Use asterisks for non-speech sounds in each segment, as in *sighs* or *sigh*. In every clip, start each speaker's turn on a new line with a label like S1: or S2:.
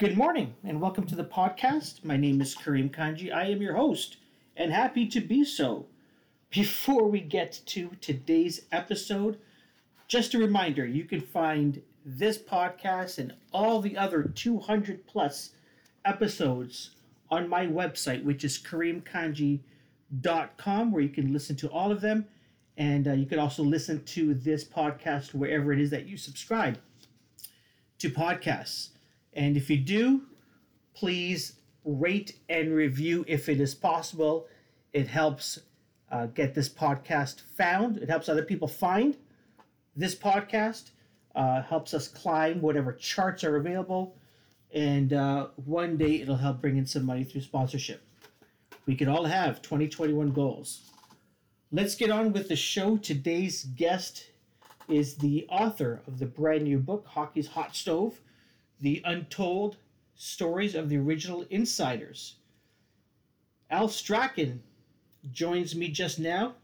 S1: Good morning and welcome to the podcast. My name is Kareem Kanji. I am your host and happy to be so. Before we get to today's episode, just a reminder you can find this podcast and all the other 200 plus episodes on my website, which is kareemkanji.com, where you can listen to all of them. And uh, you can also listen to this podcast wherever it is that you subscribe to podcasts. And if you do, please rate and review if it is possible. It helps uh, get this podcast found, it helps other people find this podcast, uh, helps us climb whatever charts are available. And uh, one day it'll help bring in some money through sponsorship. We can all have 2021 goals. Let's get on with the show. Today's guest is the author of the brand new book, Hockey's Hot Stove The Untold Stories of the Original Insiders. Al Strachan joins me just now.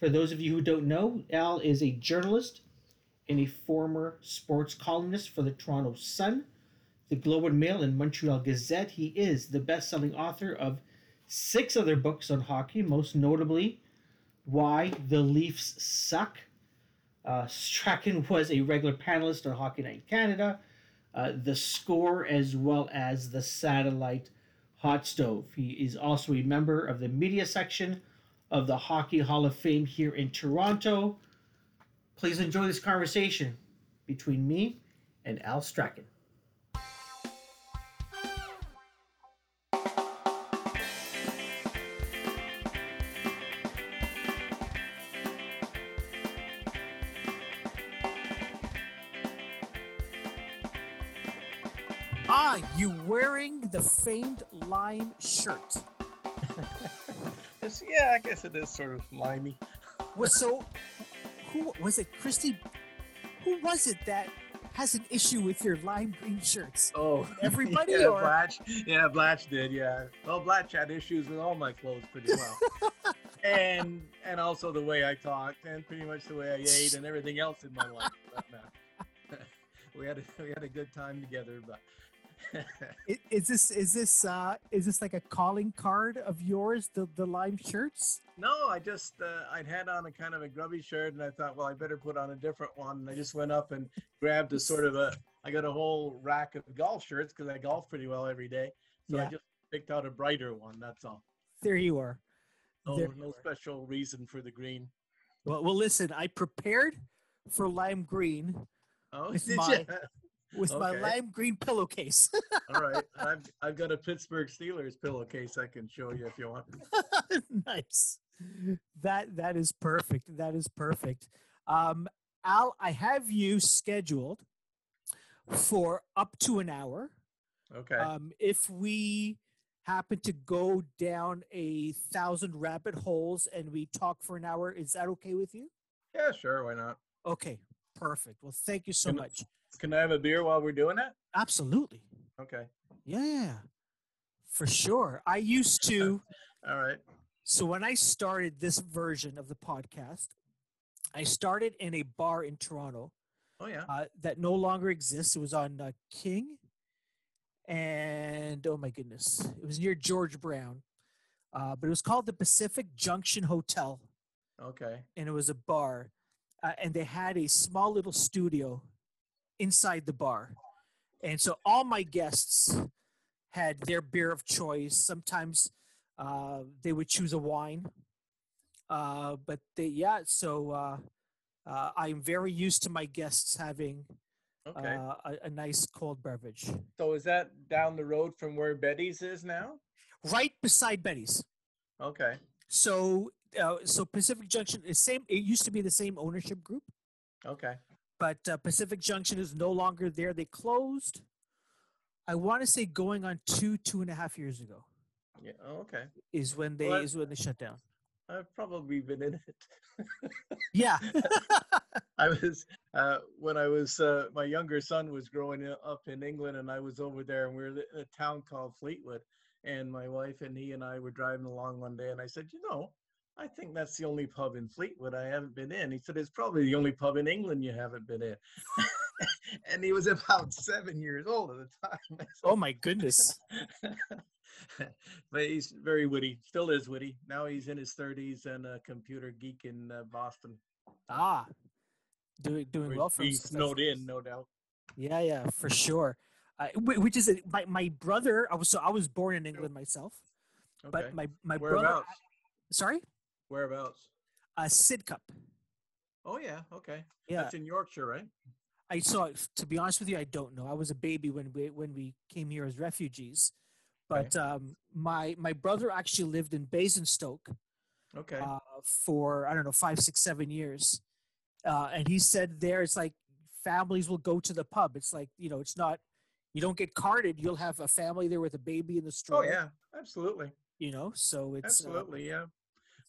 S1: For those of you who don't know, Al is a journalist and a former sports columnist for the Toronto Sun, the Globe and Mail, and Montreal Gazette. He is the best selling author of six other books on hockey, most notably Why the Leafs Suck. Uh, Strachan was a regular panelist on Hockey Night in Canada, uh, The Score, as well as the Satellite Hot Stove. He is also a member of the media section of the Hockey Hall of Fame here in Toronto. Please enjoy this conversation between me and Al Strachan.
S2: The famed lime shirt. *laughs*
S3: Yeah, I guess it is sort of limey.
S2: Was so who was it Christie? Who was it that has an issue with your lime green shirts?
S3: Oh, *laughs*
S2: Everybody
S3: yeah,
S2: or-
S3: Blatch? Yeah, Blatch did. Yeah. Well, Blatch had issues with all my clothes pretty well, *laughs* and and also the way I talked, and pretty much the way I ate, and everything else in my life. that matter. we had a, we had a good time together, but. *laughs*
S2: Is this is this uh is this like a calling card of yours, the the lime shirts?
S3: No, I just uh, I'd had on a kind of a grubby shirt, and I thought, well, I better put on a different one. And I just went up and grabbed a sort of a. I got a whole rack of golf shirts because I golf pretty well every day. So I just picked out a brighter one. That's all.
S2: There you are.
S3: No,
S2: There you
S3: no
S2: are.
S3: special reason for the green.
S2: Well, well, listen. I prepared for lime green
S3: Oh,
S2: With *laughs*
S3: did
S2: my-
S3: ya?
S2: With my lime green pillowcase.
S3: all *laughs* right. I've I've got a Pittsburgh Steelers pillowcase I can show you if you want. *laughs*
S2: nice. That that is perfect. That is perfect. Um, Al, I have you scheduled for up to an hour.
S3: Okay.
S2: Um, if we happen to go down a thousand rabbit holes and we talk for an hour, is that okay with you?
S3: yeah, sure. Why not?
S2: Okay, perfect. Well, thank you so much.
S3: Can I have a beer while we're doing that?
S2: Absolutely.
S3: Okay.
S2: Yeah, for sure. I used to. *laughs*
S3: All right.
S2: So when I started this version of the podcast, I started in a bar in Toronto
S3: Oh yeah.
S2: uh, that no longer exists. It was on uh, King, and oh my goodness, it was near George Brown, uh, but it was called the Pacific Junction Hotel,
S3: Okay.
S2: and it was a bar, uh, and they had a small little studio inside the bar, and so all my guests had their beer of choice. Sometimes uh, they would choose a wine, uh, but they yeah. So uh, uh, I'm very used to my guests having
S3: Okay.
S2: uh, a, a nice cold beverage
S3: so is that down the road from where Betty's is now?
S2: right beside Betty's.
S3: Okay.
S2: So uh, so Pacific Junction is same. It used to be the same ownership group.
S3: Okay.
S2: But uh, Pacific Junction is no longer there. They closed. I want to say going on two two and a half years ago
S3: Yeah. Oh, okay.
S2: is when they
S3: Well,
S2: is when they shut down.
S3: I've probably been in it. *laughs*
S2: Yeah, *laughs*
S3: I was uh, when I was uh, my younger son was growing up in England, and I was over there, and we were in a town called Fleetwood, and my wife and he and I were driving along one day, and I said, you know, I think that's the only pub in Fleetwood I haven't been in. He said, it's probably the only pub in England you haven't been in. *laughs* *laughs* and he was about seven years old at the time. *laughs*
S2: Oh my goodness.
S3: but he's very witty, still is witty. Now he's in his 30s and a computer geek in uh, Boston.
S2: Ah, doing doing
S3: Where
S2: well for himself.
S3: snowed in, no doubt.
S2: Yeah, yeah, for sure. Uh, which is my my brother. I was so I was born in England myself,
S3: Okay.
S2: but my my brother. Sorry,
S3: Whereabouts?
S2: uh, Sidcup.
S3: Oh yeah, okay.
S2: Yeah,
S3: That's in Yorkshire, right?
S2: I saw. To be honest with you, I don't know. I was a baby when we when we came here as refugees,
S3: Okay.
S2: but um, my my brother actually lived in Basingstoke
S3: Okay.
S2: uh, for I don't know five, six, seven years, uh, and he said there it's like families will go to the pub. It's like you know, it's not you don't get carded. You'll have a family there with a baby in the
S3: oh yeah, absolutely.
S2: you know. So it's uh,
S3: Absolutely, yeah.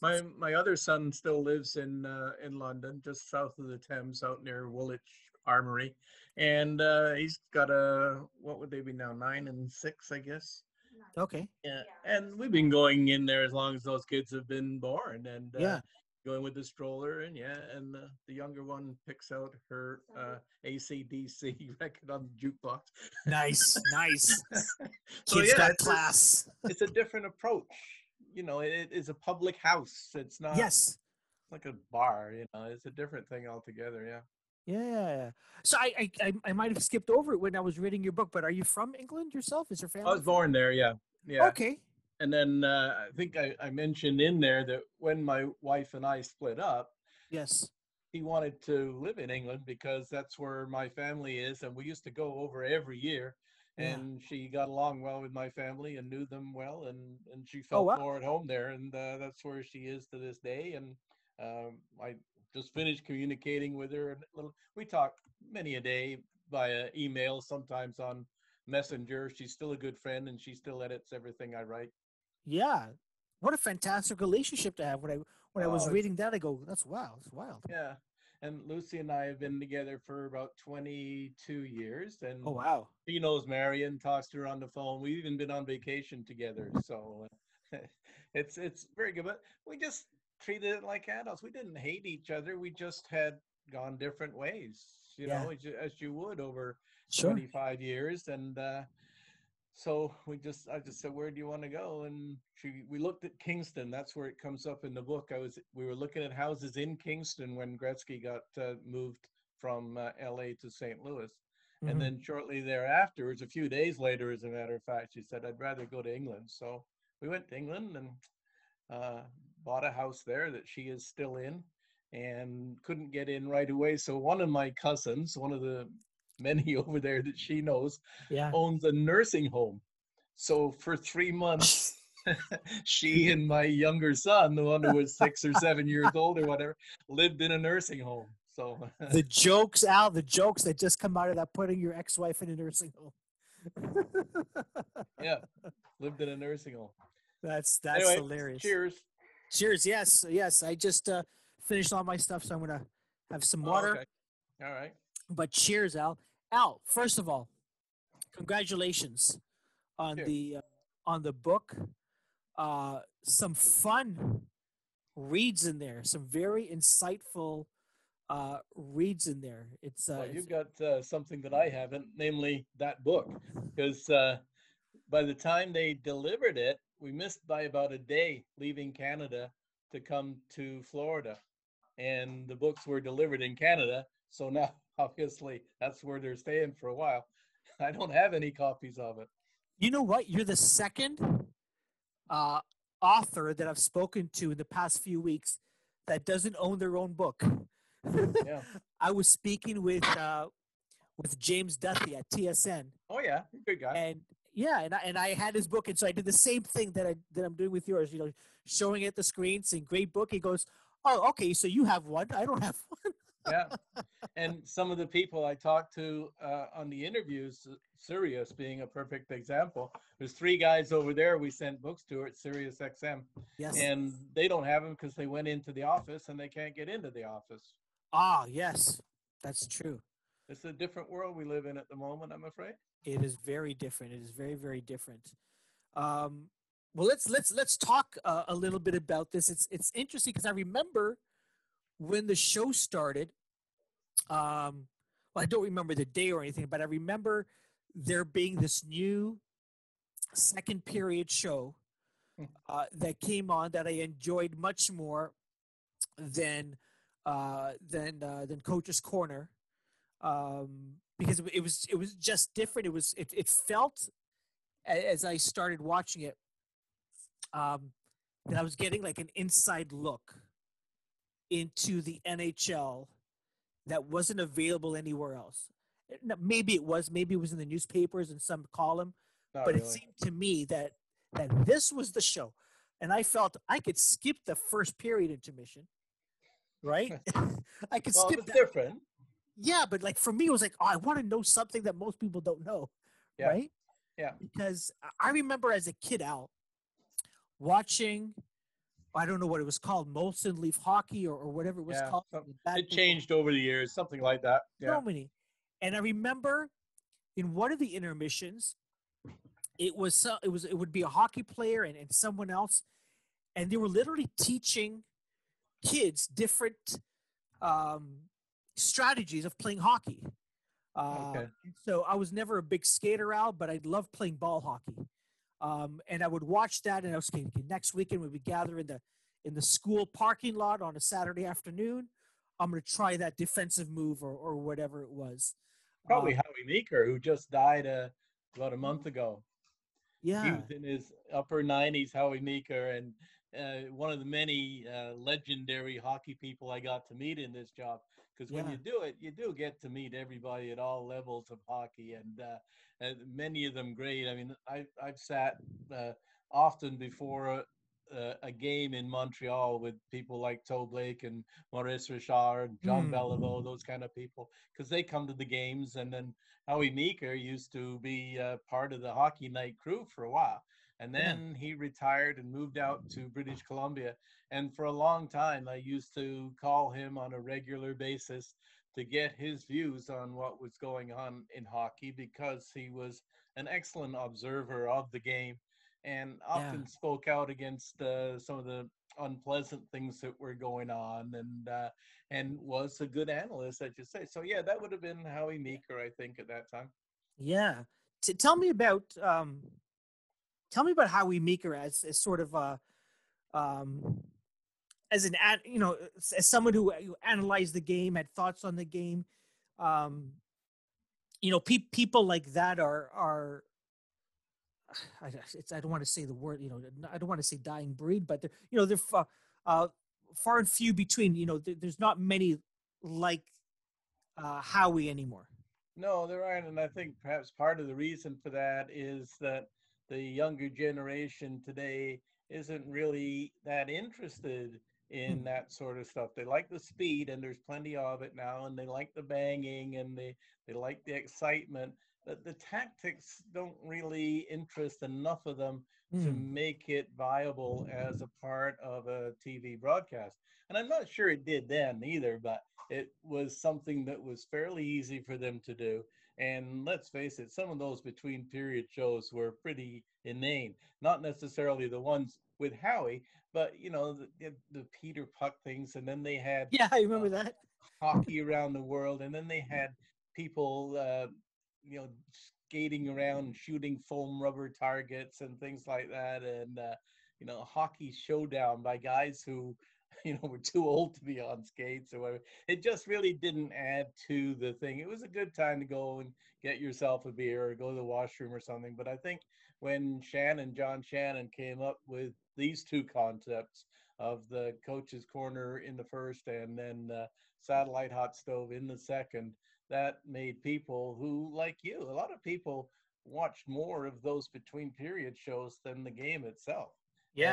S3: My my other son still lives in uh, in London, just south of the Thames, out near Woolwich Armory, and uh, he's got a what would they be now? Nine and six, I guess.
S2: okay.
S3: Yeah, and we've been going in there as long as those kids have been born, and uh,
S2: Yeah.
S3: going with the stroller, and yeah, and uh, the younger one picks out her uh, ACDC *laughs* record on the jukebox.
S2: Nice, nice. *laughs*
S3: so
S2: Kids
S3: yeah,
S2: got
S3: it's a-
S2: class.
S3: it's a different approach. You know, it, is a public house. It's not
S2: yes.
S3: like a bar. You know, it's a different thing altogether. Yeah.
S2: Yeah. So I, I, I, I might have skipped over it when I was reading your book, but are you from England yourself? Is your family?
S3: I was born there. Yeah. Yeah.
S2: Okay.
S3: And then uh, I think I, I mentioned in there that when my wife and I split up,
S2: Yes.
S3: he wanted to live in England because that's where my family is, and we used to go over every year.
S2: Yeah.
S3: And she got along well with my family and knew them well, and and she
S2: Oh,
S3: felt
S2: wow.
S3: more at home there, and uh, that's where she is to this day. And um, I just finished communicating with her. And little, we talk many a day via email, sometimes on Messenger. She's still a good friend, and she still edits everything I write.
S2: Yeah. What a fantastic relationship to have. When I when I
S3: Oh,
S2: was reading that, I go, "That's wow, that's wild."
S3: Yeah. And Lucy and I have been together for about 22 years, and
S2: Oh wow.
S3: he knows Marion, talks to her on the phone. We've even been on vacation together, so uh, *laughs* it's it's very good. But we just treated it like adults. We didn't hate each other. We just had gone different ways, you
S2: Yeah.
S3: know, as you, as you would over
S2: Sure.
S3: 25 years. And uh, so we just, I just said, where do you want to go? And she, we looked at Kingston. That's where it comes up in the book. I was, we were looking at houses in Kingston when Gretzky got uh, moved from uh, LA to St. Louis.
S2: Mhm.
S3: And then shortly thereafter, a few days later, as a matter of fact, she said, I'd rather go to England. So we went to England and uh, bought a house there that she is still in and couldn't get in right away. So one of my cousins, one of the many *laughs* over there that she knows,
S2: yeah.
S3: owns a nursing home. So for three months, *laughs* *laughs* she and my younger son, the one who was six or seven years old or whatever, lived in a nursing home. So
S2: the jokes, Al, the jokes that just come out of that putting your ex-wife in a nursing home.
S3: yeah, lived in a nursing home.
S2: that's that's
S3: Anyway,
S2: hilarious.
S3: Cheers.
S2: Cheers. Yes, yes. I just uh, finished all my stuff, so I'm gonna have some
S3: Oh,
S2: water.
S3: okay. All right.
S2: But cheers, Al. Al, first of all, congratulations on the uh, on the book. Uh, some fun reads in there. Some very insightful uh, reads in there. It's uh,
S3: Well, you've got uh, something that I haven't, namely that book, because uh, by the time they delivered it, we missed by about a day leaving Canada to come to Florida, and the books were delivered in Canada. So now, obviously, that's where they're staying for a while. *laughs* I don't have any copies of it.
S2: You know what? You're the second uh, author that I've spoken to in the past few weeks that doesn't own their own book. *laughs*
S3: Yeah.
S2: I was speaking with uh, with James Duthie at TSN,
S3: Oh yeah, good guy.
S2: and yeah, and I, and I had his book, and so I did the same thing that I that I'm doing with yours. You know, showing it the screen, saying "Great book." He goes, "Oh, okay, so you have one. I don't have *laughs* one."
S3: Yeah and some of the people i talked to uh, on the interviews uh, sirius being a perfect example there's three guys over there we sent books to at sirius xm
S2: Yes.
S3: and they don't have them because they went into the office and they can't get into the office
S2: ah, yes, that's true.
S3: it's a different world we live in at the moment i'm afraid
S2: It is very different. It is very very different. Um, well, let's let's let's talk uh, a little bit about this. It's it's interesting because I remember when the show started. Um, well, I don't remember the day or anything, but I remember there being this new second period show
S3: Hmm.
S2: uh, that came on that I enjoyed much more than uh, than uh, than Coach's Corner um, because it was it was just different. It was it, it felt as I started watching it um, that I was getting like an inside look into the NHL that wasn't available anywhere else. Maybe it was, maybe it was in the newspapers in some column,
S3: Not
S2: but it seemed to me that that this was the show, and I felt I could skip the first period intermission, right? *laughs* *laughs* I could
S3: well,
S2: skip
S3: it's
S2: that.
S3: different.
S2: Yeah, but like for me, it was like, oh, I want to know something that most people don't know,
S3: Yeah.
S2: right?
S3: Yeah.
S2: Because I remember as a kid out watching, I don't know what it was called, Molson Leaf Hockey or, or whatever it was
S3: Yeah,
S2: called.
S3: some- It changed over the years, something like that. Yeah.
S2: so many. And I remember in one of the intermissions, it was so, it was it would be a hockey player and, and someone else, and they were literally teaching kids different um, strategies of playing hockey. Uh,
S3: Okay.
S2: So I was never a big skater out, but I loved playing ball hockey. Um, and I would watch that, and I was thinking, next weekend we would gather in the in the school parking lot on a Saturday afternoon. I'm going to try that defensive move or, or whatever it was.
S3: Probably
S2: Um,
S3: Howie Meeker, who just died uh, about a month ago.
S2: Yeah, he
S3: was in his upper 90s, Howie Meeker, and uh, one of the many uh, legendary hockey people I got to meet in this job. Because when
S2: Yeah.
S3: you do it, you do get to meet everybody at all levels of hockey, and uh, uh, many of them great. I mean, I, I've sat uh, often before a, a, a game in Montreal with people like Toe Blake and Maurice Richard, and John
S2: Mm.
S3: Beliveau, those kind of people, because they come to the games. And then Howie Meeker used to be uh, part of the hockey night crew for a while. And
S2: Yeah.
S3: then he retired and moved out to British Columbia. And for a long time, I used to call him on a regular basis to get his views on what was going on in hockey because he was an excellent observer of the game and often spoke out against uh, some of the unpleasant things that were going on and uh, and was a good analyst, as you say. So yeah, that would have been Howie Meeker, I think, at that time.
S2: yeah. T- tell me about um, tell me about Howie Meeker as, as sort of a um, as an ad, you know, as, someone who, who analyzed the game, had thoughts on the game. Um, you know, pe- people like that are are. *sighs* I, I don't want to say the word, you know, I don't want to say dying breed, but they're, you know, they're far, uh, far and few between. You know, there, there's not many like uh, Howie anymore.
S3: No, there aren't, and I think perhaps part of the reason for that is that the younger generation today isn't really that interested in
S2: Hmm.
S3: that sort of stuff. They like the speed, and there's plenty of it now, and they like the banging, and they they like the excitement. But the tactics don't really interest enough of them to
S2: Mm.
S3: make it viable as a part of a TV broadcast. And I'm not sure it did then either, but it was something that was fairly easy for them to do. And let's face it, some of those between period shows were pretty inane. Not necessarily the ones with Howie, but you know the, the, Peter Puck things, and then they had
S2: Yeah, I remember that.
S3: hockey around the world, and then they had people, uh, you know, skating around shooting foam rubber targets and things like that, and uh, you know, hockey showdown by guys who, *laughs* you know, we're too old to be on skates or whatever. It just really didn't add to the thing. It was a good time to go and get yourself a beer or go to the washroom or something. But I think when Shannon, John Shannon, came up with these two concepts of the coach's corner in the first and then uh, satellite hot stove in the second that made people who like you a lot of people watched more of those between period shows than the game itself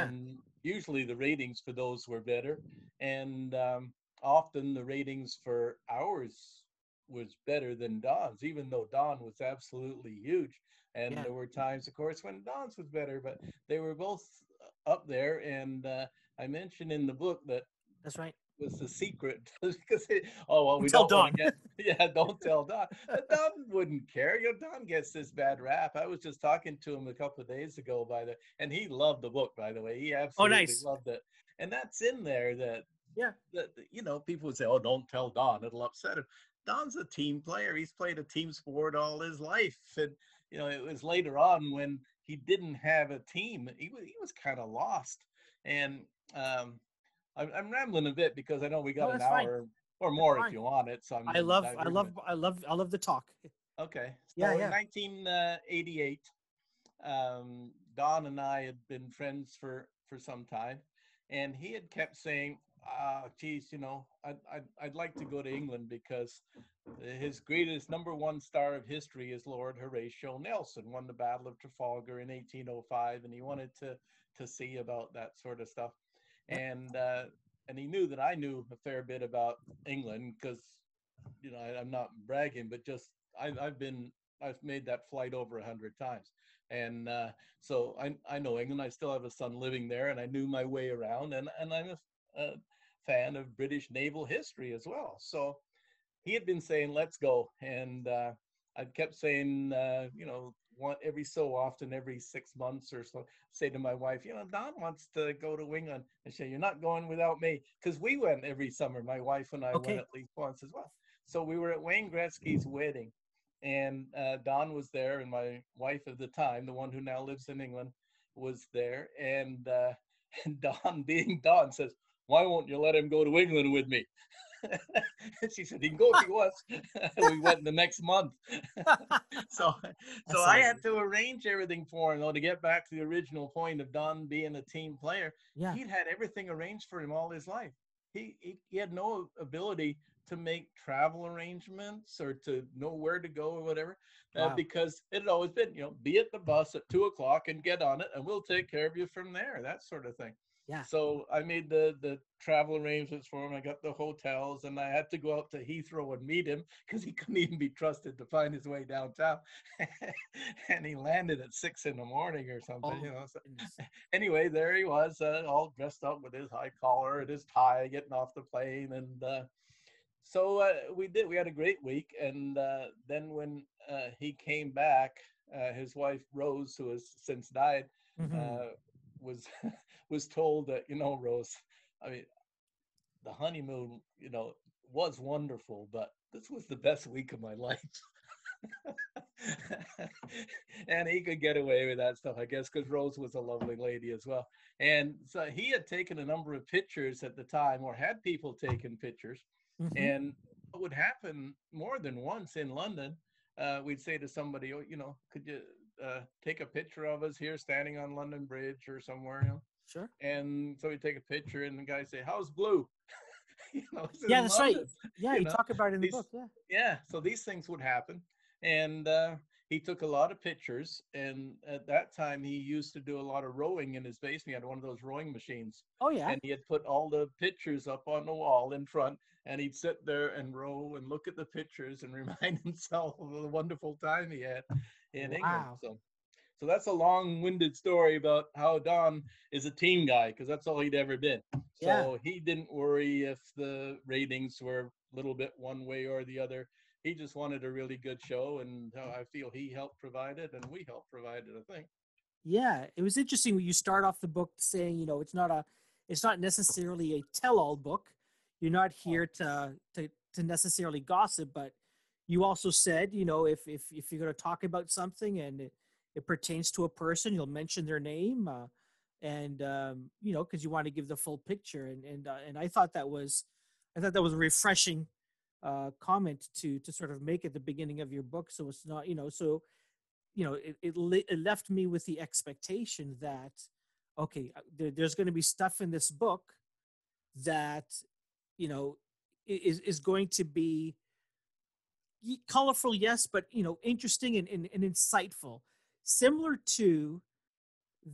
S3: and usually the ratings for those were better and um, often the ratings for ours was better than don's even though don was absolutely huge and
S2: Yeah.
S3: there were times of course when don's was better but they were both up there and uh, i mentioned in the book that
S2: that's right.
S3: Was the secret. *laughs* Because it, oh well we
S2: Don't
S3: don't
S2: tell
S3: want get *laughs* yeah don't tell Don. Don wouldn't care. You know Don gets this bad rap. I was just talking to him a couple of days ago by the and he loved the book by the way. He absolutely
S2: Oh, nice.
S3: loved it. And that's in there that
S2: Yeah.
S3: that that, you know people would say oh don't tell Don. It'll upset him. Don's a team player. He's played a team sport all his life, and you know, it was later on when he didn't have a team. He was he was kind of lost, and um, I'm, I'm, rambling a bit because I know we got
S2: no,
S3: an hour
S2: fine.
S3: or more if you want it. So I'm
S2: i love, I love, I love, I love the talk.
S3: Okay. So
S2: yeah, yeah.
S3: in 1988, um, Don and I had been friends for for some time, and he had kept saying, "Ah, geez, you know, I'd, I'd I'd like to go to England because his greatest number one star of history is Lord Horatio Nelson, won the Battle of Trafalgar in 1805, and he wanted to to see about that sort of stuff, and uh, and he knew that I knew a fair bit about England because you know I, I'm not bragging, but just I, I've been I've made that flight over a hundred times, and uh, so I I know England. I still have a son living there, and I knew my way around, and and I'm a, a fan of British naval history as well. So he had been saying, "Let's go," and uh, I kept saying, uh, you know, one every so often, every six months or so, say to my wife, you know, Don wants to go to England. I say, "You're not going without me," because we went every summer. My wife and I
S2: Okay.
S3: went at least once as well. So we were at Wayne Gretzky's wedding, and uh, Don was there, and my wife at the time, the one who now lives in England, was there. And, uh, *laughs* and Don, being Don, says, "Why won't you let him go to England with me?" *laughs* she said, "He can go if he wants." *laughs* we went the next month. *laughs* so, so I had to arrange everything for him. Though to get back to the original point of Don being a team player,
S2: Yeah,
S3: he'd had everything arranged for him all his life. He, he he had no ability to make travel arrangements or to know where to go or whatever, uh, because it had always been, you know, be at the bus at two o'clock and get on it, and we'll take care of you from there. That sort of thing.
S2: Yeah.
S3: So I made the the travel arrangements for him. I got the hotels, and I had to go out to Heathrow and meet him because he *laughs* couldn't even be trusted to find his way downtown. *laughs* and he landed at six in the morning or something,
S2: Oh,
S3: you know. So *laughs* anyway, there he was, uh, all dressed up with his high collar and his tie, getting off the plane, and uh, so uh, we did. We had a great week, and uh, then when uh, he came back, uh, his wife Rose, who has since died,
S2: Mhm.
S3: uh, was was told that you know Rose, I mean, the honeymoon, you know, was wonderful, but this was the best week of my life. *laughs* and he could get away with that stuff, I guess, because Rose was a lovely lady as well. And so he had taken a number of pictures at the time, or had people taking pictures.
S2: Mhm.
S3: And what would happen more than once in London, uh, we'd say to somebody, oh, you know, could you uh, take a picture of us here standing on London Bridge or somewhere, you know?
S2: Sure.
S3: And so we take a picture, and the guy say, "How's blue?" *laughs* you know,
S2: Yeah, that's right.
S3: London.
S2: Yeah,
S3: you
S2: you
S3: know,
S2: talk about it in the book. Yeah.
S3: Yeah, so these things would happen, and uh, he took a lot of pictures. And at that time, he used to do a lot of rowing in his basement. He had one of those rowing machines,
S2: Oh yeah.
S3: and he had put all the pictures up on the wall in front and he'd sit there and row and look at the pictures and *laughs* remind himself of the wonderful time he had in England.
S2: Wow.
S3: So, so that's a long-winded story about how Don is a team guy because that's all he'd ever been.
S2: Yeah.
S3: So he didn't worry if the ratings were a little bit one way or the other. He just wanted a really good show, and I feel he helped provide it, and we helped provide it. I think.
S2: Yeah, it was interesting when you start off the book saying, you know, it's not a, it's not necessarily a tell-all book. You're not here to to to necessarily gossip, but you also said, you know, if if if you're going to talk about something and it, it pertains to a person, you'll mention their name, uh, and um, you know, because you want to give the full picture. And and uh, and I thought that was, I thought that was a refreshing uh, comment to to sort of make at the beginning of your book. So it's not, you know, so you know, it it, le- it left me with the expectation that, okay, uh, there, there's going to be stuff in this book that, you know, is is going to be colorful, yes, but you know, interesting and, and, and insightful, similar to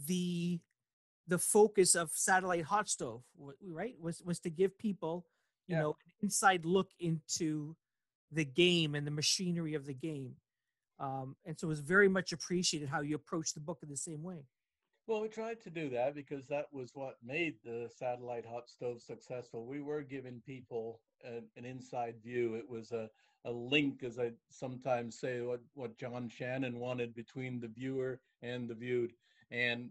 S2: the the focus of satellite hot stove, right? Was was to give people, you
S3: Yeah.
S2: know, an inside look into the game and the machinery of the game. Um, and so it was very much appreciated how you approached the book in the same way.
S3: Well, we tried to do that because that was what made the satellite hot stove successful. We were giving people an, an inside view. It was a, a link, as I sometimes say, what, what John Shannon wanted between the viewer and the viewed. And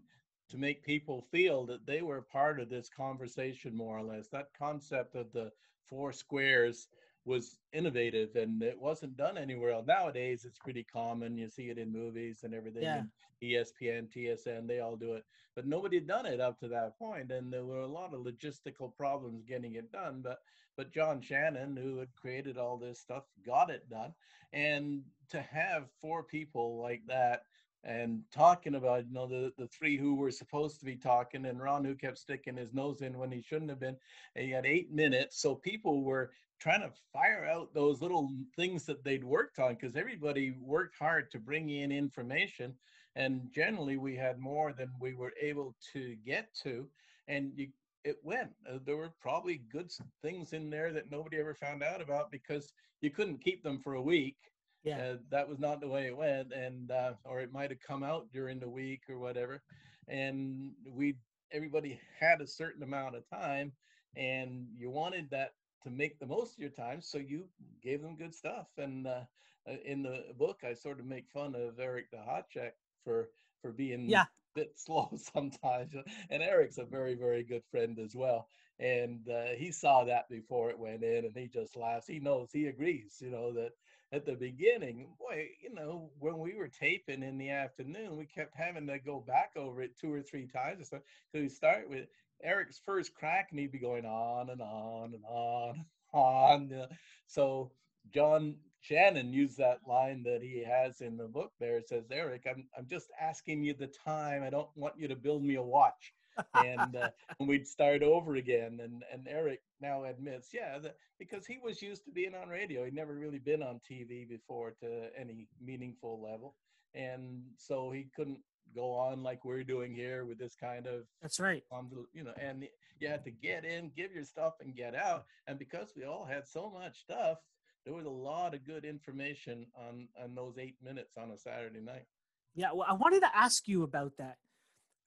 S3: to make people feel that they were part of this conversation, more or less. That concept of the four squares was innovative and it wasn't done anywhere else. Nowadays, it's pretty common. You see it in movies and everything.
S2: Yeah.
S3: ESPN, TSN, they all do it, but nobody had done it up to that point, and there were a lot of logistical problems getting it done. But but John Shannon, who had created all this stuff, got it done. And to have four people like that and talking about you know the the three who were supposed to be talking and Ron who kept sticking his nose in when he shouldn't have been and he had eight minutes so people were trying to fire out those little things that they'd worked on because everybody worked hard to bring in information and generally we had more than we were able to get to and you it went uh, there were probably good things in there that nobody ever found out about because you couldn't keep them for a week
S2: Yeah.
S3: uh, that was not the way it went and uh, or it might have come out during the week or whatever and we everybody had a certain amount of time and you wanted that to make the most of your time so you gave them good stuff and uh, uh, in the book i sort of make fun of eric Duhatschek for for being
S2: Yeah. *laughs*
S3: a bit slow *laughs* sometimes and eric's a very very good friend as well and uh, he saw that before it went in and he just laughs he knows he agrees you know that at the beginning, boy, you know, when we were taping in the afternoon, we kept having to go back over it two or three times. So we start with Eric's first crack, and he'd be going on and on and on and *laughs* on. So John Shannon used that line that he has in the book. There it says, "Eric, I'm I'm just asking you the time. I don't want you to build me a watch." and uh, *laughs* and we'd start over again. And and Eric now admits, yeah, that because he was used to being on radio. He'd never really been on TV before to any meaningful level, and so he couldn't go on like we're doing here with this kind of
S2: That's right.
S3: on the you know and you had to get in give your stuff and get out and because we all had so much stuff there was a lot of good information on on those eight minutes on a saturday night
S2: Yeah, well, I wanted to ask you about that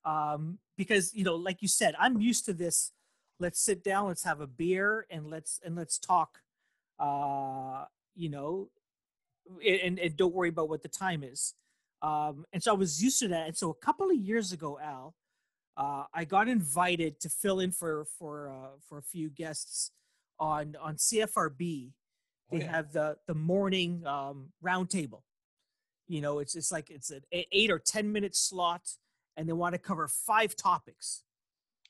S2: um, because you know, like you said, I'm used to this. Let's sit down, let's have a beer, and let's and let's talk. Uh, you know, and and don't worry about what the time is. Um, and so I was used to that. And so a couple of years ago, Al, uh, I got invited to fill in for for uh, for a few guests on on CFRB.
S3: Oh,
S2: They
S3: yeah.
S2: have the the morning um, roundtable you know it's it's like it's an eight or ten minute slot and they want to cover five topics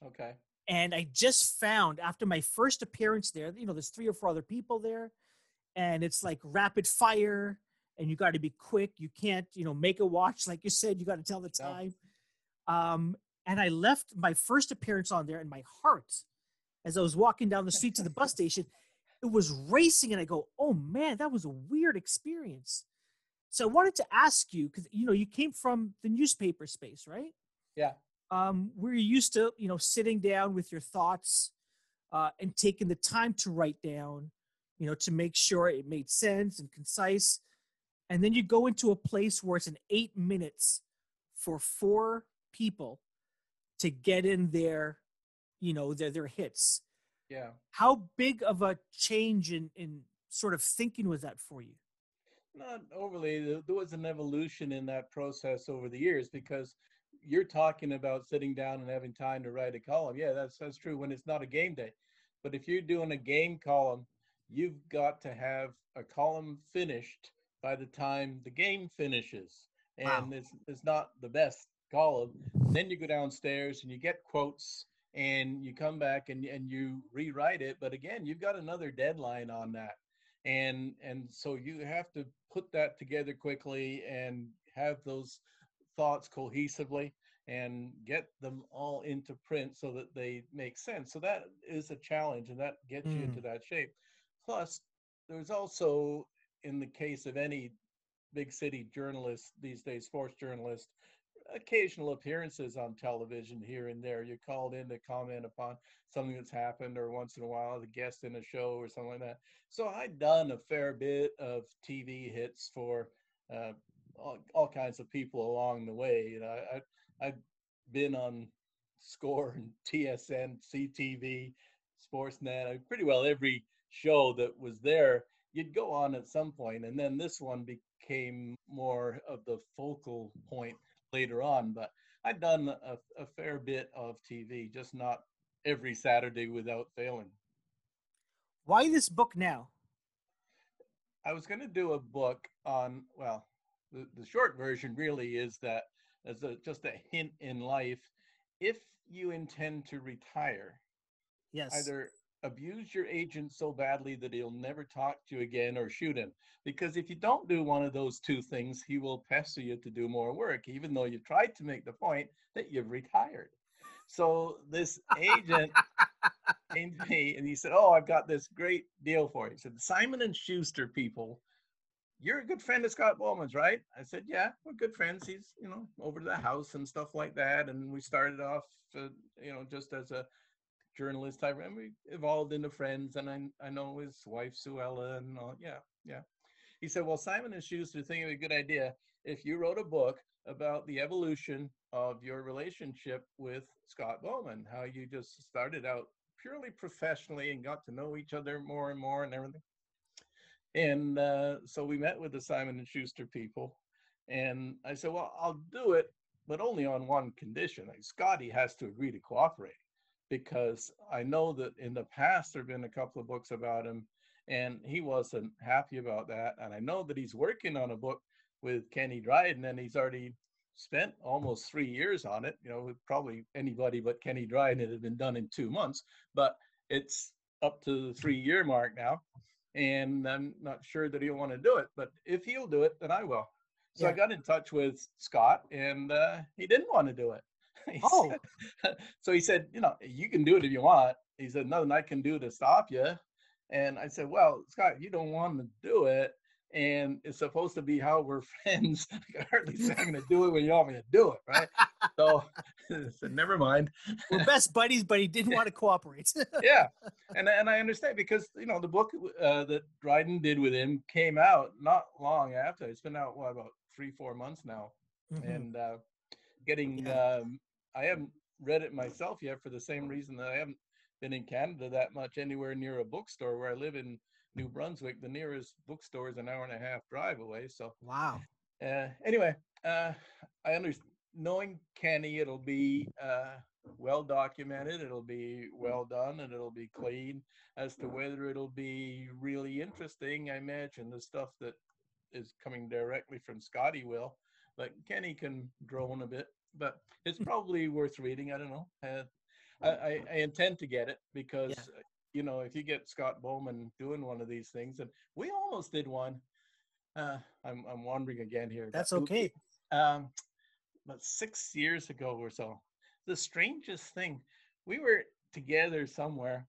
S3: okay
S2: and i just found after my first appearance there you know there's three or four other people there and it's like rapid fire and you got to be quick you can't you know make a watch *laughs* like you said you got to tell the time. Um and i left my first appearance on there and my heart as i was walking down the street to the bus *laughs* station. It was racing and i go oh man that was a weird experience. So i wanted to ask you because you know you came from the newspaper space right?
S3: Yeah.
S2: Um, we're used to you know sitting down with your thoughts uh, and taking the time to write down you know to make sure it made sense and concise and then you go into a place where it's an eight minutes for four people to get in their you know their their hits.
S3: Yeah.
S2: How big of a change in in sort of thinking was that for you?
S3: Not overly. There there was an evolution in that process over the years because you're talking about sitting down and having time to write a column. Yeah that's that's true when it's not a game day. But if you're doing a game column you've got to have a column finished by the time the game finishes and
S2: Wow.
S3: it's it's not the best column then you go downstairs and you get quotes and you come back and, and you rewrite it but again you've got another deadline on that and and so you have to put that together quickly and have those thoughts cohesively and get them all into print so that they make sense so that is a challenge and that gets you
S2: Mm.
S3: into that shape plus there's also in the case of any big city journalist these days sports journalist occasional appearances on television here and there you're called in to comment upon something that's happened or once in a while the guest in a show or something like that so I'd done a fair bit of TV hits for uh, all, all kinds of people along the way. You know, I, I've been on Score and TSN, CTV, Sportsnet, pretty well every show that was there. You'd go on at some point, and then this one became more of the focal point later on. But I'd done a, a fair bit of TV, just not every Saturday without failing.
S2: why this book now
S3: I was going to do a book on, well, the, the short version really is that as a, just a hint in life, if you intend to retire,
S2: Yes.
S3: either abuse your agent so badly that he'll never talk to you again or shoot him. Because if you don't do one of those two things, he will pester you to do more work, even though you've tried to make the point that you've retired. So this agent *laughs* came to me and he said, "Oh, I've got this great deal for you." He said, "Simon and Schuster people, you're a good friend of Scott Bowman's, right?" I said, "Yeah, we're good friends. He's, you know, over to the house and stuff like that." And we started off, uh, you know, just as a journalist type, and we evolved into friends. And I, I know his wife Suella and all. Yeah, yeah. He said, "Well, Simon and Schuster think be a good idea if you wrote a book about the evolution of your relationship with Scott Bowman, how you just started out purely professionally and got to know each other more and more and everything. And uh, so we met with the Simon and Schuster people, and I said, "Well, I'll do it, but only on one condition. Like, Scotty has to agree to cooperate, because I know that in the past there've been a couple of books about him, and he wasn't happy about that. And I know that he's working on a book with Kenny Dryden, and he's already spent almost three years on it. You know, with probably anybody but Kenny Dryden, it had been done in two months, but it's up to the three year mark now. And I'm not sure that he'll want to do it, but if he'll do it, then I will. So I got in touch with Scott, and uh, he didn't want to do it. *laughs* He
S2: Oh.
S3: said- *laughs* so he said, you know, you can do it if you want. He said, nothing I can do to stop you. And I said, well, Scott, you don't want to do it. And it's supposed to be how we're *laughs* friends. I can hardly say I'm going to do it when you want me to do it, right? so I said, never mind.
S2: We're best buddies, but he didn't want to cooperate.
S3: yeah, and and I understand because you know the book uh, that Dryden did with him came out not long after. It's been out what about three four months now,
S2: Mhm.
S3: and uh, getting
S2: Yeah.
S3: um, I haven't read it myself yet for the same reason that I haven't been in Canada that much anywhere near a bookstore where I live in New Brunswick. The nearest bookstore is an hour and a half drive away. So
S2: Wow.
S3: uh, anyway, uh, I understand. Knowing Kenny, it'll be uh, well documented, it'll be well done, and it'll be clean. As to whether it'll be really interesting, I imagine the stuff that is coming directly from Scotty will, but Kenny can drone a bit. But it's probably worth reading. I don't know. Uh, I, I, I intend to get it because uh, you know if you get Scott Bowman doing one of these things, and we almost did one. Uh, I'm I'm wandering again here.
S2: That's okay.
S3: um, about six years ago or so. The strangest thing, we were together somewhere,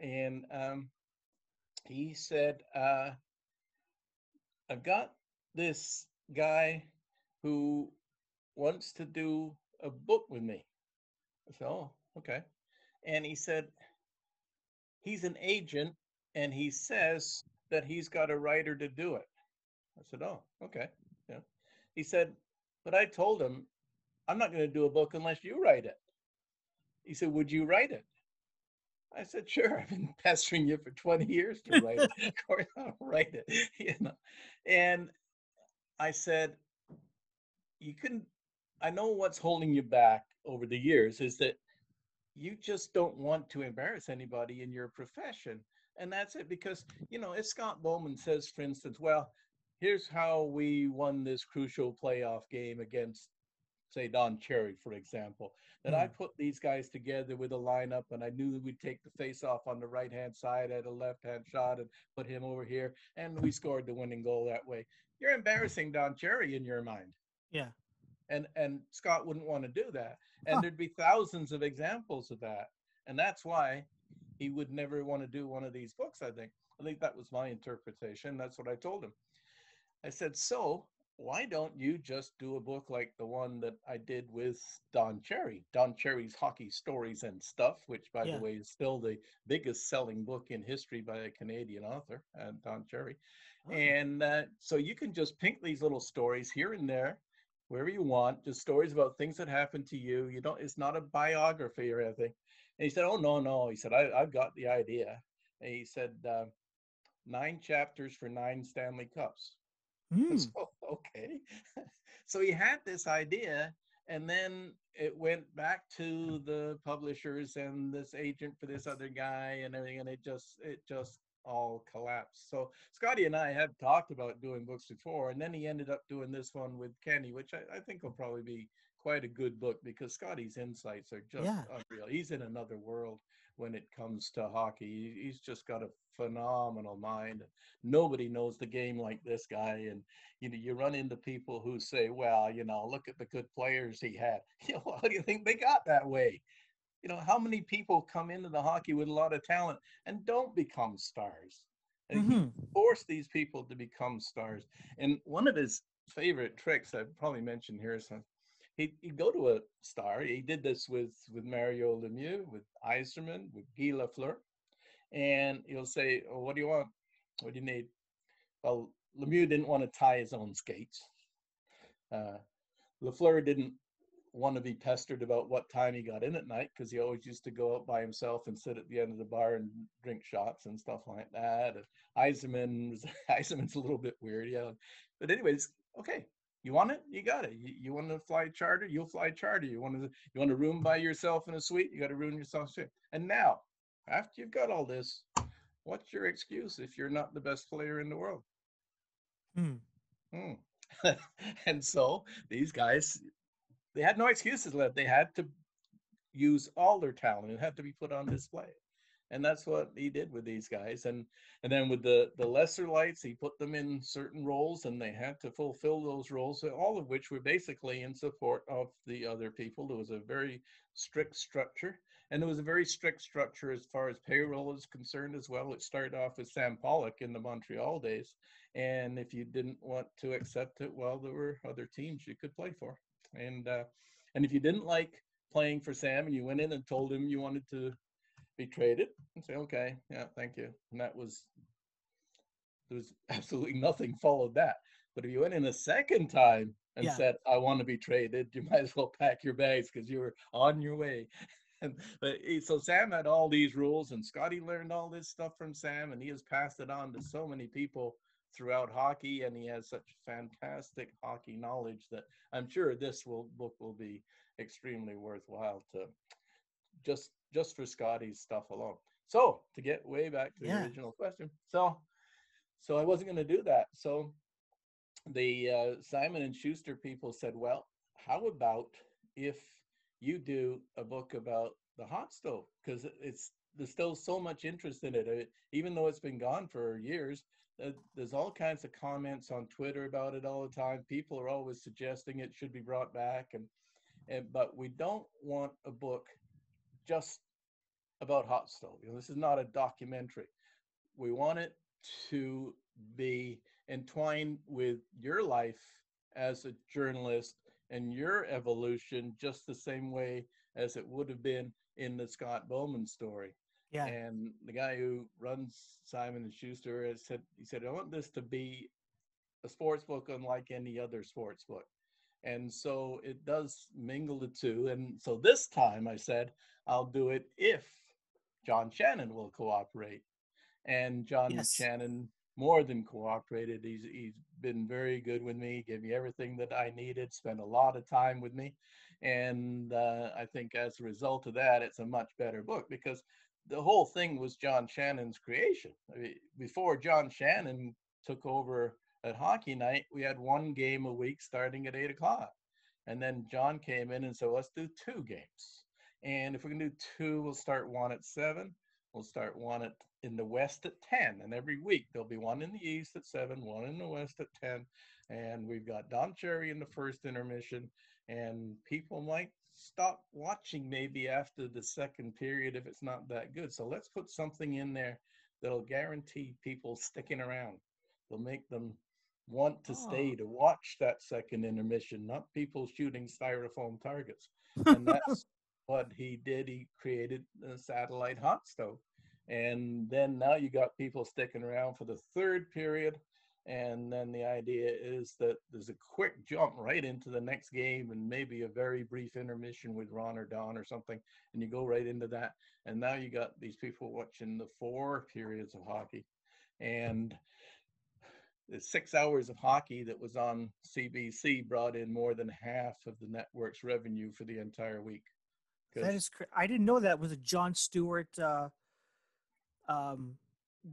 S3: and um, he said, uh, "I've got this guy who wants to do a book with me." I said, "Oh, okay," and he said, "He's an agent, and he says that he's got a writer to do it." I said, "Oh, okay." Yeah. He said, but I told him, I'm not going to do a book unless you write it. He said, Would you write it? I said, Sure. I've been *laughs* pestering you for 20 years to write it. of course, I'll write it. *laughs* You know? And I said, You couldn't, I know what's holding you back over the years is that you just don't want to embarrass anybody in your profession. And that's it. Because, you know, if Scott Bowman says, for instance, well, here's how we won this crucial playoff game against, say, Don Cherry, for example. That I hmm. put these guys together with a lineup, and I knew that we'd take the face off on the right hand side at a left hand shot and put him over here, and we scored the winning goal that way. You're embarrassing Don Cherry in your mind.
S2: Yeah.
S3: And and Scott wouldn't want to do that. And
S2: Huh.
S3: there'd be thousands of examples of that. And that's why he would never want to do one of these books, I think. I think that was my interpretation. That's what I told him. I said, so why don't you just do a book like the one that I did with Don Cherry, Don Cherry's Hockey Stories and Stuff, which, by
S2: Yeah.
S3: the way, is still the biggest selling book in history by a Canadian author, uh, Don Cherry.
S2: Oh.
S3: And uh, so you can just pink these little stories here and there, wherever you want, just stories about things that happened to you. You don't, it's not a biography or anything. And he said, Oh, no, no. He said, I, I've got the idea. And he said, uh, Nine chapters for nine Stanley Cups. *laughs*
S2: Hmm.
S3: So, okay. *laughs* so he had this idea, and then it went back to the publishers and this agent for this other guy and everything, and it just it just all collapsed. So Scotty and I have talked about doing books before, and then he ended up doing this one with Kenny, which I, I think will probably be quite a good book because Scotty's insights are just
S2: Yeah.
S3: unreal. He's in another world when it comes to hockey. He's just got a phenomenal mind. Nobody knows the game like this guy. And you know, you run into people who say, "Well, you know, look at the good players he had." *laughs* You know, how do you think they got that way? You know, how many people come into the hockey with a lot of talent and don't become stars? And he
S2: Mhm.
S3: forced these people to become stars. And one of his favorite tricks I've probably mentioned here is uh, he he'd go to a star. He did this with with Mario Lemieux, with Yzerman, with Guy Lafleur, and he'll say, oh, "What do you want? What do you need?" Well, Lemieux didn't want to tie his own skates. Uh, Lafleur didn't want to be pestered about what time he got in at night because he always used to go out by himself and sit at the end of the bar and drink shots and stuff like that. And Yzerman was *laughs* Yzerman's a little bit weird, yeah. But anyways, okay, you want it, you got it. You, you want to fly charter, you'll fly charter. You want to you want a room by yourself in a suite, you got to room yourself. And now, after you've got all this, what's your excuse if you're not the best player in the world?
S2: Hmm.
S3: Hmm. *laughs* and so these guys, they had no excuses left. They had to use all their talent. It had to be put on display, and that's what he did with these guys. And and then with the the lesser lights, he put them in certain roles, and they had to fulfill those roles. All of which were basically in support of the other people. There was a very strict structure. And there was a very strict structure as far as payroll is concerned as well. It started off with Sam Pollock in the Montreal days, and if you didn't want to accept it well there were other teams you could play for and uh, and if you didn't like playing for sam and you went in and told him you wanted to be traded and say okay yeah thank you. And that was there was *laughs* absolutely nothing followed that. But if you went in a second time and
S2: Yeah.
S3: said i want to be traded you *laughs* might as well pack your bags because you were on your way. *laughs* And but he- so Sam had all these rules, and Scotty learned all this stuff from Sam, and he has passed it on to so many people throughout hockey, and he has such fantastic hockey knowledge that I'm sure this will book will be extremely worthwhile to just just for Scotty's stuff alone. So to get way back to the
S2: Yeah.
S3: original question, so so I wasn't going to do that. So the uh, Simon and Schuster people said, "Well, how about if you do a book about the hot stove because it's there's still so much interest in it. Even though it's been gone for years. There's all kinds of comments on Twitter about it all the time. People are always suggesting it should be brought back, and and but we don't want a book just about hot stove. You know, this is not a documentary. We want it to be entwined with your life as a journalist and your evolution just the same way as it would have been in the Scott Bowman story.
S2: Yeah.
S3: And the guy who runs Simon and Schuster has said he said I want this to be a sports book unlike any other sports book. And so it does mingle the two. And so this time I said I'll do it if John Shannon will cooperate. And John
S2: Yes.
S3: Shannon more than cooperated. He's he's been very good with me, gave me everything that I needed, spent a lot of time with me. And uh, I think as a result of that, it's a much better book because the whole thing was John Shannon's creation. I mean, before John Shannon took over at Hockey Night, we had one game a week starting at eight o'clock. And then John came in and said, let's do two games. And if we can do two, we'll start one at seven. We'll start one at in the west at 10. And every week there'll be one in the east at seven, one in the west at 10. And we've got Don Cherry in the first intermission. And people might stop watching maybe after the second period if it's not that good. So let's put something in there that'll guarantee people sticking around. They'll make them want to stay
S2: Oh.
S3: to watch that second intermission, not people shooting styrofoam targets. *laughs* And that's what he did. He created a satellite hot stove. And then now you got people sticking around for the third period. And then the idea is that there's a quick jump right into the next game and maybe a very brief intermission with Ron or Don or something. And you go right into that. And now you got these people watching the four periods of hockey. And the six hours of hockey that was on CBC brought in more than half of the network's revenue for the entire week.
S2: That is cra- I didn't know that was a John Stewart uh, um,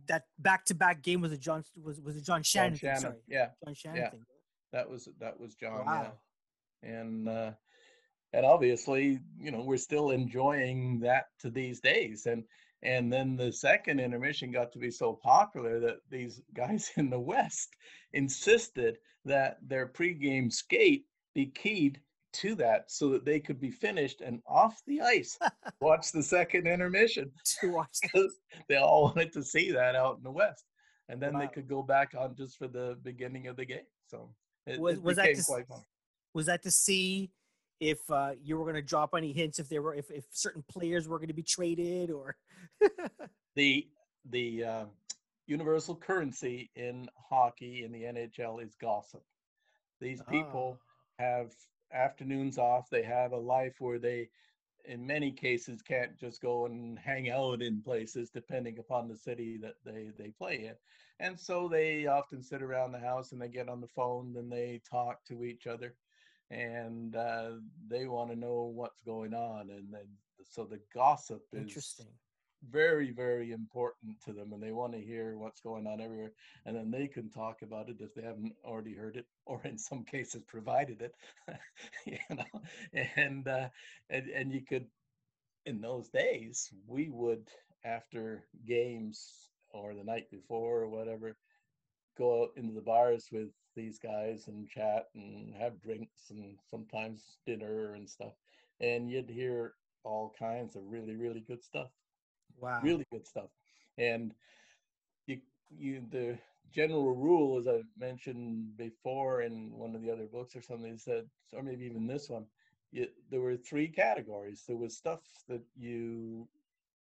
S2: that back to back game was a John was was a John Shannon.
S3: John
S2: thing, sorry,
S3: Yeah,
S2: John Shannon
S3: Yeah.
S2: thing.
S3: that was that was John.
S2: Wow.
S3: Yeah, and uh, and obviously, you know, we're still enjoying that to these days. And and then the second intermission got to be so popular that these *laughs* guys in the West insisted that their pregame skate be keyed to that so that they could be finished and off the ice *laughs* watch the second intermission
S2: To watch
S3: they all wanted to see that out in the West. And then they could go back on just for the beginning of the game. So it,
S2: Was-
S3: it
S2: was that
S3: became quite fun.
S2: was that to see if uh, you were going to drop any hints if there were if, if certain players were going to be traded or *laughs*
S3: The the uh, universal currency in hockey in the NHL is gossip. These people have afternoons off. They have a life where they, in many cases, can't just go and hang out in places depending upon the city that they they play in. And so they often sit around the house and they get on the phone and they talk to each other, and uh, they want to know what's going on. And then so the gossip is
S2: interesting
S3: very very important to them and they want to hear what's going on everywhere and then they can talk about it if they haven't already heard it or in some cases provided it *laughs* you know? And uh and, and you could in those days we would after games or the night before or whatever go out into the bars with these guys and chat and have drinks and sometimes dinner and stuff and you'd hear all kinds of really really good stuff
S2: wow.
S3: really good stuff. And you you the general rule as i mentioned before in one of the other books or something is that or maybe even this one you, there were three categories. There was stuff that you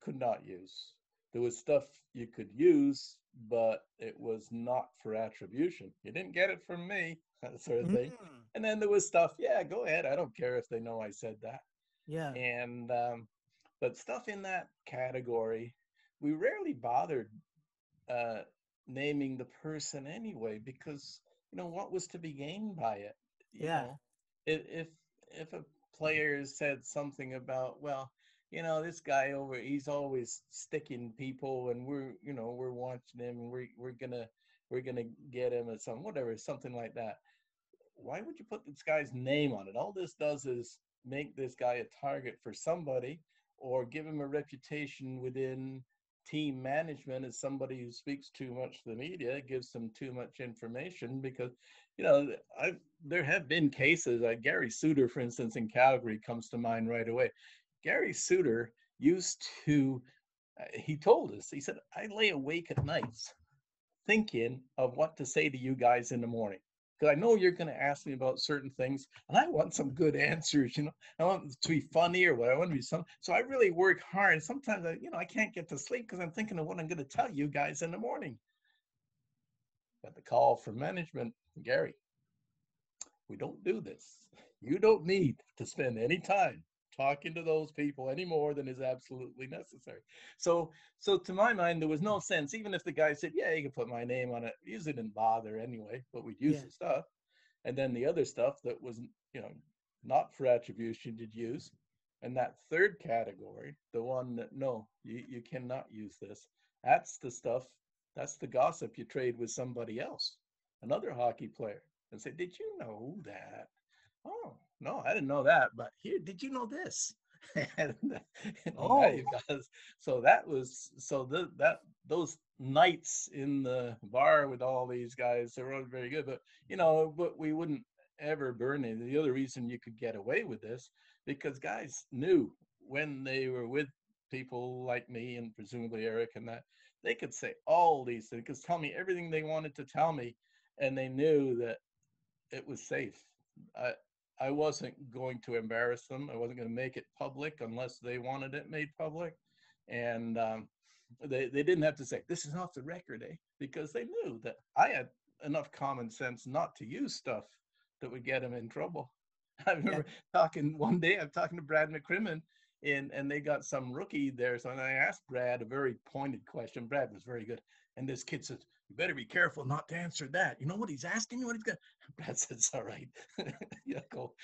S3: could not use. There was stuff you could use but it was not for attribution. You didn't get it from me *laughs* that sort of thing.
S2: Mm,
S3: and then there was stuff yeah go ahead. I don't care if they know i said that.
S2: Yeah.
S3: And um, but stuff in that category we rarely bothered uh, naming the person anyway because you know what was to be gained by it
S2: Yeah.
S3: know? if if if a player said something about well you know this guy over he's always sticking people and we're you know we're watching him and we're, we're gonna we're gonna get him or some whatever something like that why would you put this guy's name on it all this does is make this guy a target for somebody or give him a reputation within team management as somebody who speaks too much to the media gives them too much information because you know i there have been cases like gary suter for instance in calgary comes to mind right away. Gary suter used to uh, he told us he said i lay awake at nights thinking of what to say to you guys in the morning because I know you're going to ask me about certain things, and I want some good answers. You know, I want to be funny or what I want to be some. So I really work hard. Sometimes I, you know, I can't get to sleep because I'm thinking of what I'm going to tell you guys in the morning. Got the call from management, Gary. We don't do this. You don't need to spend any time talking to those people any more than is absolutely necessary. So, so to my mind, there was no mm. sense, even if the guy said, "Yeah, you can put my name on it," usually didn't bother anyway. But we'd use
S2: Yeah.
S3: the stuff, and then the other stuff that was, you know, not for attribution, did use. And that third category, the one that no, you you cannot use this. That's the stuff. That's the gossip you trade with somebody else, another hockey player, and say, "Did you know that?" Oh, no, I didn't know that. But here, did you know this? *laughs* and, now you guys- so that was so the, that those nights in the bar with all these guys, they were all very good. But you know, but we wouldn't ever burn it. The other reason you could get away with this because guys knew when they were with people like me and presumably Eric and that they could say all these things, could tell me everything they wanted to tell me, and they knew that it was safe. I I wasn't going to embarrass them. I wasn't going to make it public unless they wanted it made public, and um, they they didn't have to say this is off the record, eh? Because they knew that I had enough common sense not to use stuff that would get them in trouble. *laughs* I remember talking one day. I'm talking to Brad McCrimmon, and and they got some rookie there. So I asked Brad a very pointed question. Brad was very good, and this kid says, you better be careful not to answer that. You know what he's asking you? What he's got? *laughs* Brad "It's all right. *laughs* yeah, go,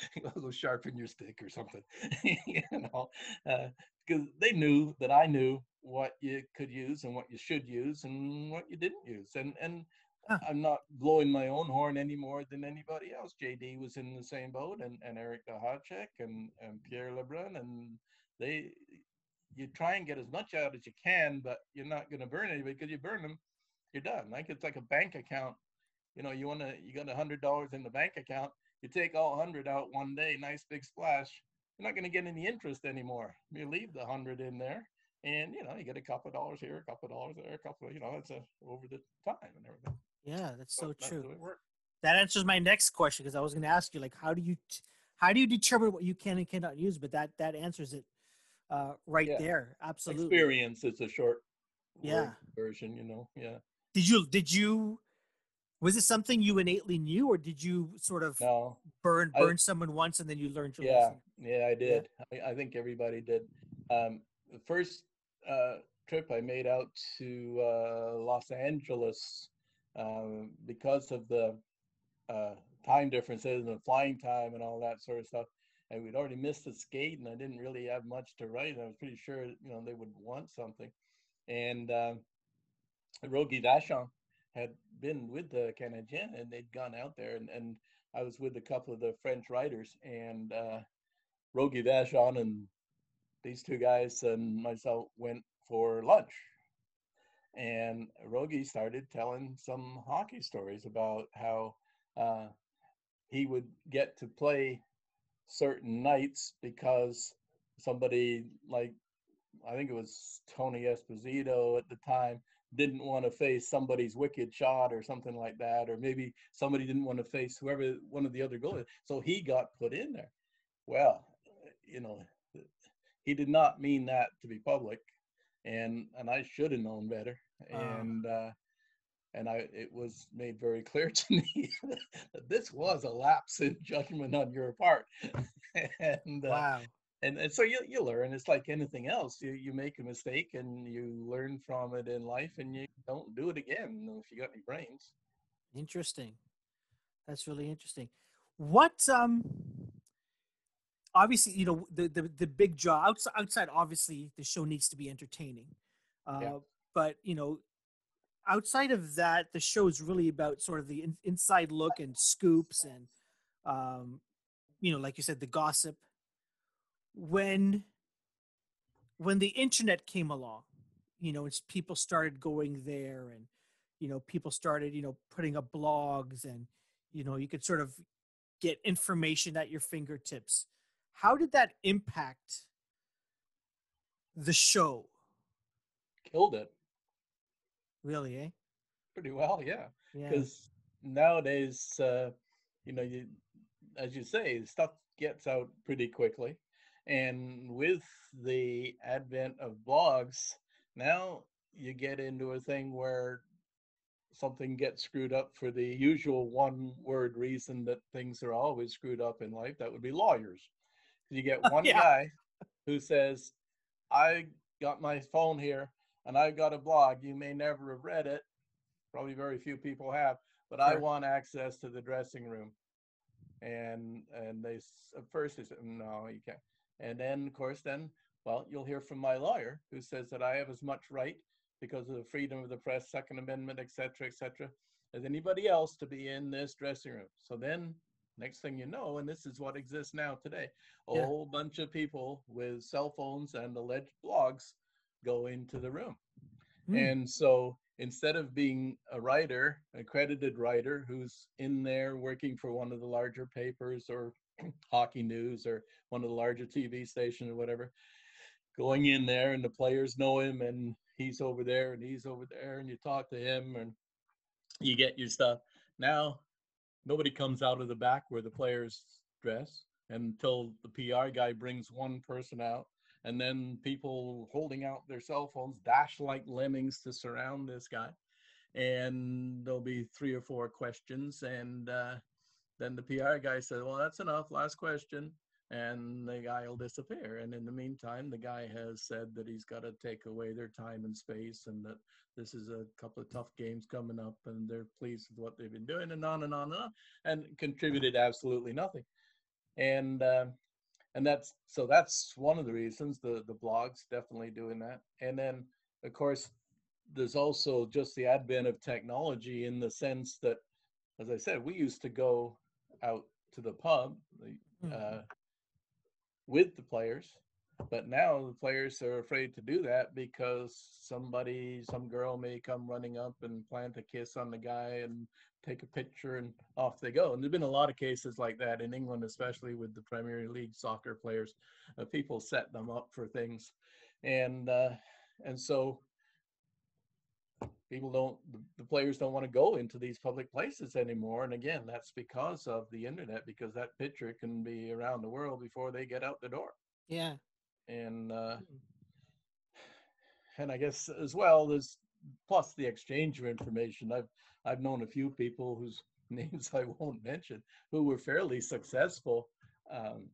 S3: go sharpen your stick or something." *laughs* you know, because uh, they knew that I knew what you could use and what you should use and what you didn't use, and and huh. I'm not blowing my own horn any more than anybody else. JD was in the same boat, and and Eric Duhatschek and and Pierre Lebrun, and they. You try and get as much out as you can, but you're not going to burn anybody because you burn them you're done. Like it's like a bank account. You know, you want to, you got a hundred dollars in the bank account. You take all hundred out one day, nice big splash. You're not going to get any interest anymore. You leave the hundred in there, and you know, you get a couple of dollars here, a couple of dollars there, a couple of, you know, it's a, over the time and everything.
S2: Yeah, that's so, so true. that answers my next question because I was going to ask you, like, how do you, t- how do you determine what you can and cannot use? But that that answers it uh, right yeah. there. Absolutely.
S3: Experience is a short
S2: yeah
S3: version, you know. Yeah.
S2: Did you did you was it something you innately knew or did you sort of
S3: no,
S2: burn burn I, someone once and then you learned to
S3: yeah. lesson? yeah i did. Yeah. I, I, think everybody did. Um, the first uh, trip i made out to uh, los angeles um, because of the uh, time differences and the flying time and all that sort of stuff and we'd already missed the skate and i didn't really have much to write and i was pretty sure you know they would want something. And Rogie Vachon had been with the Canadiens and they'd gone out there and, and I was with a couple of the French writers and uh, Rogie Vachon and these two guys and myself went for lunch. And Rogie started telling some hockey stories about how uh, he would get to play certain nights because somebody like I think it was Tony Esposito at the time didn't want to face somebody's wicked shot or something like that, or maybe somebody didn't want to face whoever one of the other goalies. So he got put in there. Well, you know, he did not mean that to be public, and and I should have known better. Uh. And uh, and I it was made very clear *laughs* to me that this was a lapse in judgment on your part. *laughs* and uh,
S2: wow
S3: and, and so you, you learn it's like anything else you, you make a mistake and you learn from it in life and you don't do it again if you got any brains.
S2: Interesting. That's really interesting. What um obviously you know the the, the big job outside, outside obviously the show needs to be entertaining uh yeah. but you know outside of that the show is really about sort of the in, inside look and scoops and um you know like you said the gossip when when the internet came along you know it's people started going there and you know people started you know putting up blogs and you know you could sort of get information at your fingertips. How did that impact the show?
S3: Killed it.
S2: Really eh?
S3: Pretty well yeah. Because yeah. nowadays uh you know you as you say stuff gets out pretty quickly and with the advent of blogs, now you get into a thing where something gets screwed up for the usual one word reason that things are always screwed up in life. That would be lawyers. You get *laughs* one yeah. guy who says, I got my phone here and I've got a blog. You may never have read it. Probably very few people have, but sure. I want access to the dressing room. And and they at first they said, no, you can't. And then, of course, then, well, you'll hear from my lawyer who says that I have as much right because of the freedom of the press, Second Amendment, et cetera, et cetera, as anybody else to be in this dressing room. So then, next thing you know, and this is what exists now today, a yeah. whole bunch of people with cell phones and alleged blogs go into the room. Mm. And so instead of being a writer, accredited writer who's in there working for one of the larger papers or *clears throat* hockey news or one of the larger TV stations or whatever, going in there and the players know him and he's over there and he's over there and you talk to him and you get your stuff. Now nobody comes out of the back where the players dress until the PR guy brings one person out and then people holding out their cell phones dash like lemmings to surround this guy and there'll be three or four questions and uh, then the PR guy said, Well, that's enough. Last question. and the guy will disappear. And in the meantime, the guy has said that he's got to take away their time and space, and that this is a couple of tough games coming up, and they're pleased with what they've been doing, and on and on and on, and contributed absolutely nothing. And uh, and that's so that's one of the reasons the the blogs definitely doing that. And then of course, there's also just the advent of technology in the sense that, as I said, we used to go out to the pub. Uh, mm-hmm with the players. But now the players are afraid to do that because somebody, some girl may come running up and plant a kiss on the guy and take a picture and off they go. And there've been a lot of cases like that in England, especially with the Premier League soccer players. Uh, people set them up for things, and uh, and so people don't the players don't want to go into these public places anymore and again that's because of the internet because that picture can be around the world before they get out the door
S2: yeah
S3: and uh hmm. and i guess as well there's plus the exchange of information i've i've known a few people whose *laughs* names i won't mention who were fairly successful um,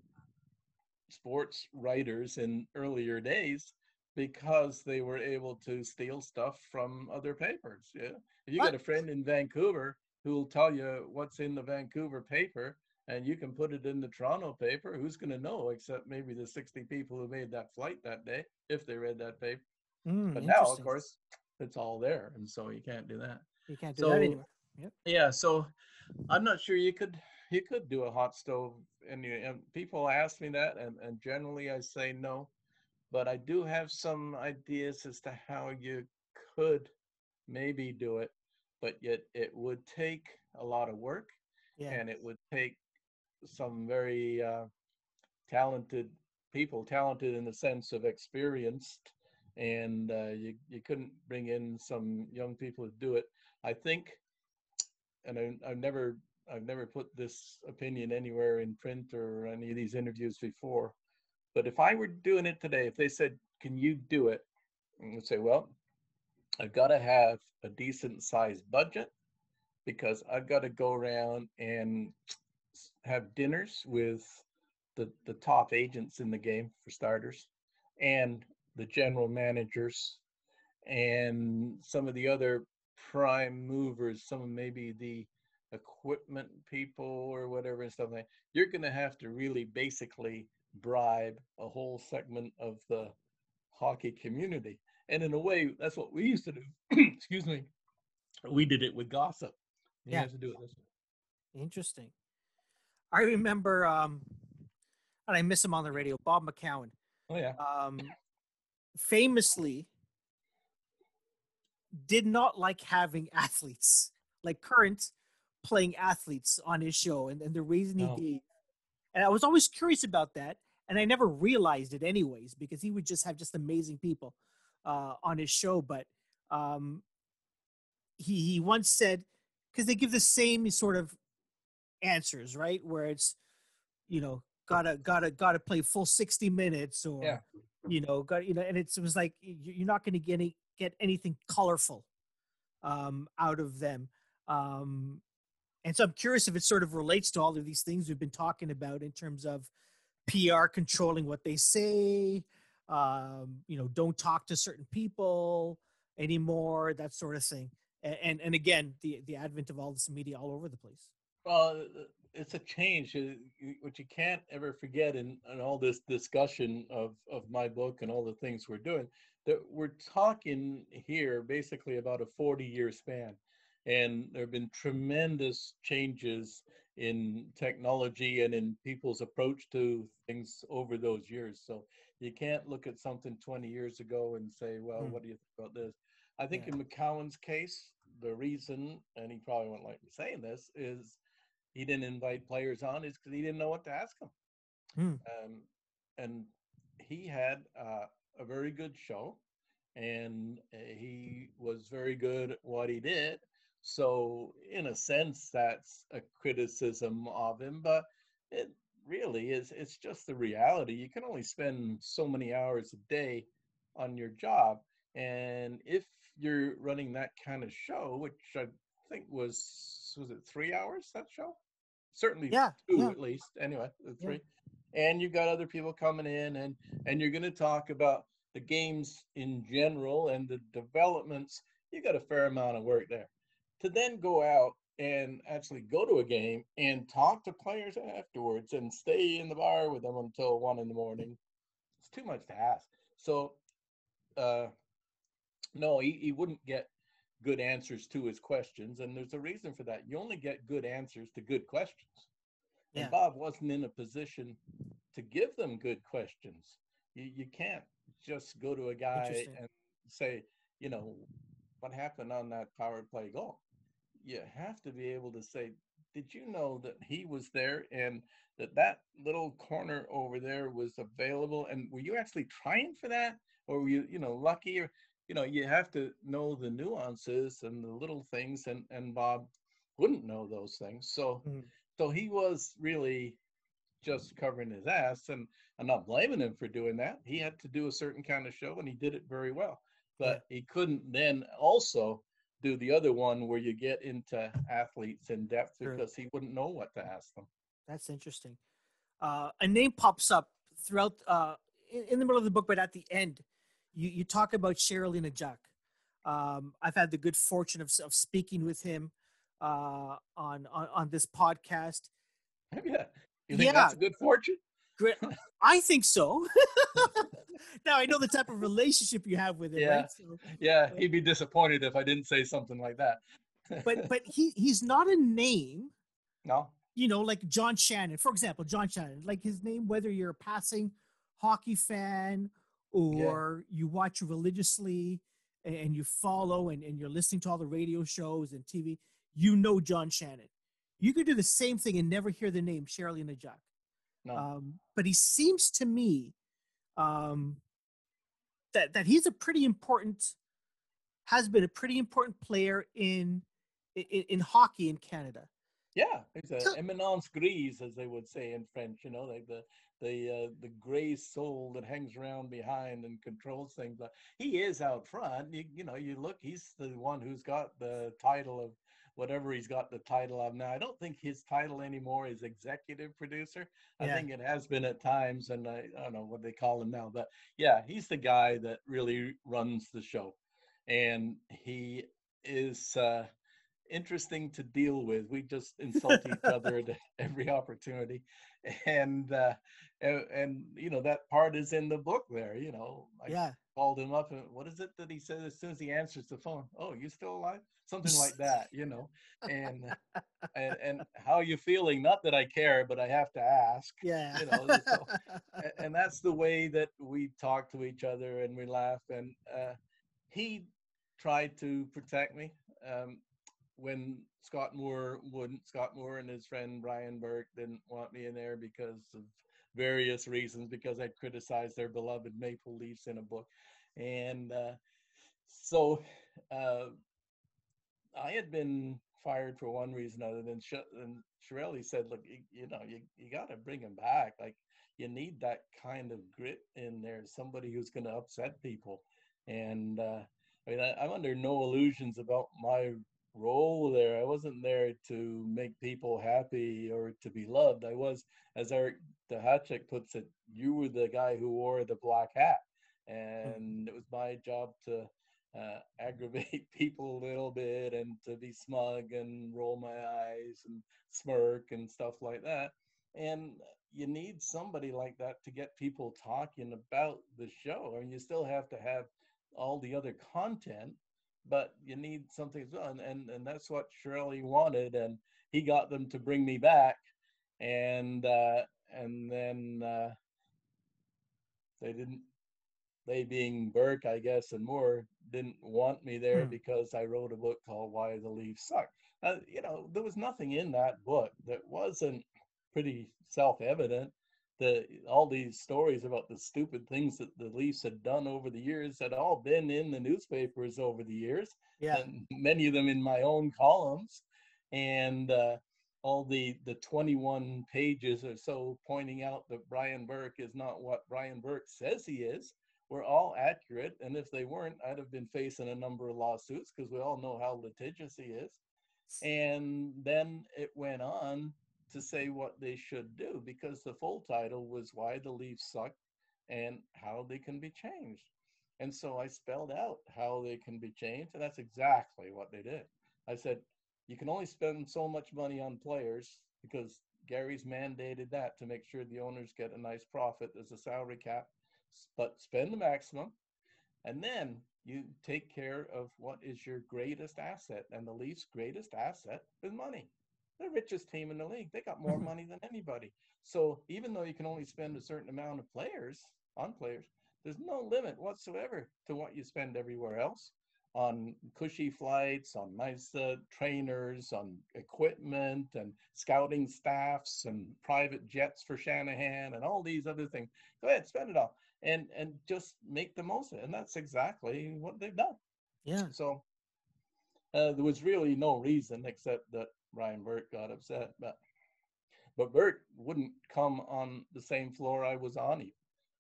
S3: sports writers in earlier days because they were able to steal stuff from other papers. Yeah. If you what? got a friend in Vancouver who will tell you what's in the Vancouver paper and you can put it in the Toronto paper, who's going to know except maybe the 60 people who made that flight that day if they read that paper. Mm, but now, of course, it's all there. And so you can't do that.
S2: You can't do so, that anymore.
S3: Yep. Yeah. So I'm not sure you could you could do a hot stove and, you, and people ask me that and, and generally I say no but I do have some ideas as to how you could maybe do it, but yet it would take a lot of work yeah. and it would take some very uh, talented people, talented in the sense of experienced, and uh, you, you couldn't bring in some young people to do it. I think, and I, I've never I've never put this opinion anywhere in print or any of these interviews before, but if I were doing it today, if they said, "Can you do it?" I would say, "Well, I've got to have a decent sized budget because I've got to go around and have dinners with the the top agents in the game for starters, and the general managers, and some of the other prime movers, some of maybe the equipment people or whatever and stuff like that. You're going to have to really basically bribe a whole segment of the hockey community. And in a way, that's what we used to do. *clears throat* Excuse me. We did it with gossip. You yeah. to do it this
S2: way. Interesting. I remember, um, and I miss him on the radio, Bob McCown.
S3: Oh, yeah.
S2: Um, famously did not like having athletes, like current playing athletes on his show. And, and the reason he no. gave and I was always curious about that and I never realized it anyways because he would just have just amazing people uh, on his show. But um, he he once said because they give the same sort of answers, right? Where it's you know gotta gotta gotta play full sixty minutes or yeah. you know got you know, and it was like you're not going to get any get anything colorful um, out of them. Um, and so I'm curious if it sort of relates to all of these things we've been talking about in terms of PR controlling what they say, um, you know, don't talk to certain people anymore, that sort of thing. And, and, and again, the, the advent of all this media all over the place.
S3: Well, it's a change. What you can't ever forget in, in all this discussion of, of my book and all the things we're doing, that we're talking here basically about a 40 year span. And there have been tremendous changes in technology and in people's approach to things over those years. So you can't look at something 20 years ago and say, well, mm. what do you think about this? I think yeah. in McCown's case, the reason, and he probably won't like me saying this, is he didn't invite players on is because he didn't know what to ask them. Mm. Um, and he had uh, a very good show and uh, he was very good at what he did so, in a sense, that's a criticism of him, but it really is, it's just the reality. You can only spend so many hours a day on your job. And if you're running that kind of show, which I think was, was it three hours that show? Certainly
S2: yeah,
S3: two
S2: yeah.
S3: at least. Anyway, three. and you've got other people coming in, and and you're going to talk about the games in general and the developments. You got a fair amount of work there. To then go out and actually go to a game and talk to players afterwards and stay in the bar with them until one in the morning. It's too much to ask. So, uh, no, he, he wouldn't get good answers to his questions. And there's a reason for that. You only get good answers to good questions.
S2: Yeah.
S3: And Bob wasn't in a position to give them good questions. You, you can't just go to a guy and say, you know, what happened on that power play goal? You have to be able to say, did you know that he was there and that that little corner over there was available? And were you actually trying for that? Or were you, you know, lucky? Or, you know, you have to know the nuances and the little things. And, and Bob wouldn't know those things. So,
S2: Mhm.
S3: so he was really just covering his ass and I'm not blaming him for doing that. He had to do a certain kind of show and he did it very well. But he couldn't then also do the other one where you get into athletes in depth
S2: True.
S3: because he wouldn't know what to ask them.
S2: That's interesting. Uh, a name pops up throughout uh, in, in the middle of the book, but at the end, you, you talk about Sherali Najak. Um, I've had the good fortune of, of speaking with him uh, on, on on this podcast.
S3: yeah. You think
S2: Yeah.
S3: that's a good fortune?
S2: Great. *laughs* I think so. *laughs* now I know the type of relationship you have with him,
S3: Yeah.
S2: right? So,
S3: Yeah, he'd be disappointed if I didn't say something like that. *laughs*
S2: but but he he's not a name,
S3: no,
S2: you know, like John Shannon, for example, John Shannon, like his name, whether you're a passing hockey fan or you watch religiously and, and you follow and, and you're listening to all the radio shows and TV, you know John Shannon. You could do the same thing and never hear the name Sherali Najak.
S3: No.
S2: Um, but he seems to me um, that that he's a pretty important, has been a pretty important player in in, in hockey in Canada.
S3: Yeah, it's a
S2: So-
S3: eminence grise, as they would say in French. You know, like the the uh, the gray soul that hangs around behind and controls things. But he is out front. You, you know, you look. He's the one who's got the title of whatever he's got the title of now. I don't think his title anymore is executive producer. I
S2: Yeah.
S3: think it has been at times, and I, I don't know what they call him now. But yeah, he's the guy that really runs the show, and he is. Uh, interesting to deal with. We just *laughs* insult each other at every opportunity, and uh, and, and you know that part is in the book. There, you know,
S2: Yeah,
S3: called him up and what is it that he said as soon as he answers the phone? Oh, you still alive? Something *laughs* like that, you know. And and and how are you feeling? Not that I care, but I have to ask.
S2: yeah.
S3: You know, so- *laughs* and that's the way that we talk to each other and we laugh and uh, he tried to protect me um, when scott moore wouldn't scott moore and his friend brian burke didn't want me in there because of various reasons because i criticized their beloved maple leafs in a book. And uh, so uh, i had been fired for one reason other than Sh- and Sherali said look you, you know you, you got to bring him back. Like you need that kind of grit in there somebody who's going to upset people. And uh, i mean I, i'm under no illusions about my role there. I wasn't there to make people happy or to be loved. I was as eric Duhatschek puts it you were the guy who wore the black hat and it was my job to uh, *laughs* aggravate people a little bit and to be smug and roll my eyes and smirk and stuff like that and you need somebody like that to get people talking about the show. I mean, you still have to have all the other content, but you need something as well. And, and, and that's what Sherali wanted. And he got them to bring me back. And, uh, and then, uh, they didn't, they being Burke, I guess, and Moore didn't want me there
S2: Hmm.
S3: because I wrote a book called Why the Leafs Suck. Uh, you know, there was nothing in that book that wasn't pretty self-evident the all these stories about the stupid things that the Leafs had done over the years had all been in the newspapers over the years,
S2: yeah.
S3: and many of them in my own columns, and uh, all the the 21 pages or so pointing out that Brian Burke is not what Brian Burke says he is were all accurate, and if they weren't, I'd have been facing a number of lawsuits because we all know how litigious he is. And then it went on to say what they should do because the full title was Why the Leafs Suck and How They Can Be Changed. And so I spelled out how they can be changed, and that's exactly what they did. I said, you can only spend so much money on players because Gary's mandated that to make sure the owners get a nice profit. as a salary cap, but spend the maximum. And then you take care of what is your greatest asset. And the Leafs' greatest asset is money. The richest team in the league. They got more *laughs* money than anybody. So even though you can only spend a certain amount of players on players, there's no limit whatsoever to what you spend everywhere else on cushy flights, on nice uh, trainers, on equipment and scouting staffs and private jets for Shanahan and all these other things. Go ahead, spend it all and and just make the most of it. And that's exactly what they've done.
S2: Yeah.
S3: So uh, there was really no reason except that Ryan Burke got upset, but but Burke wouldn't come on the same floor I was on. He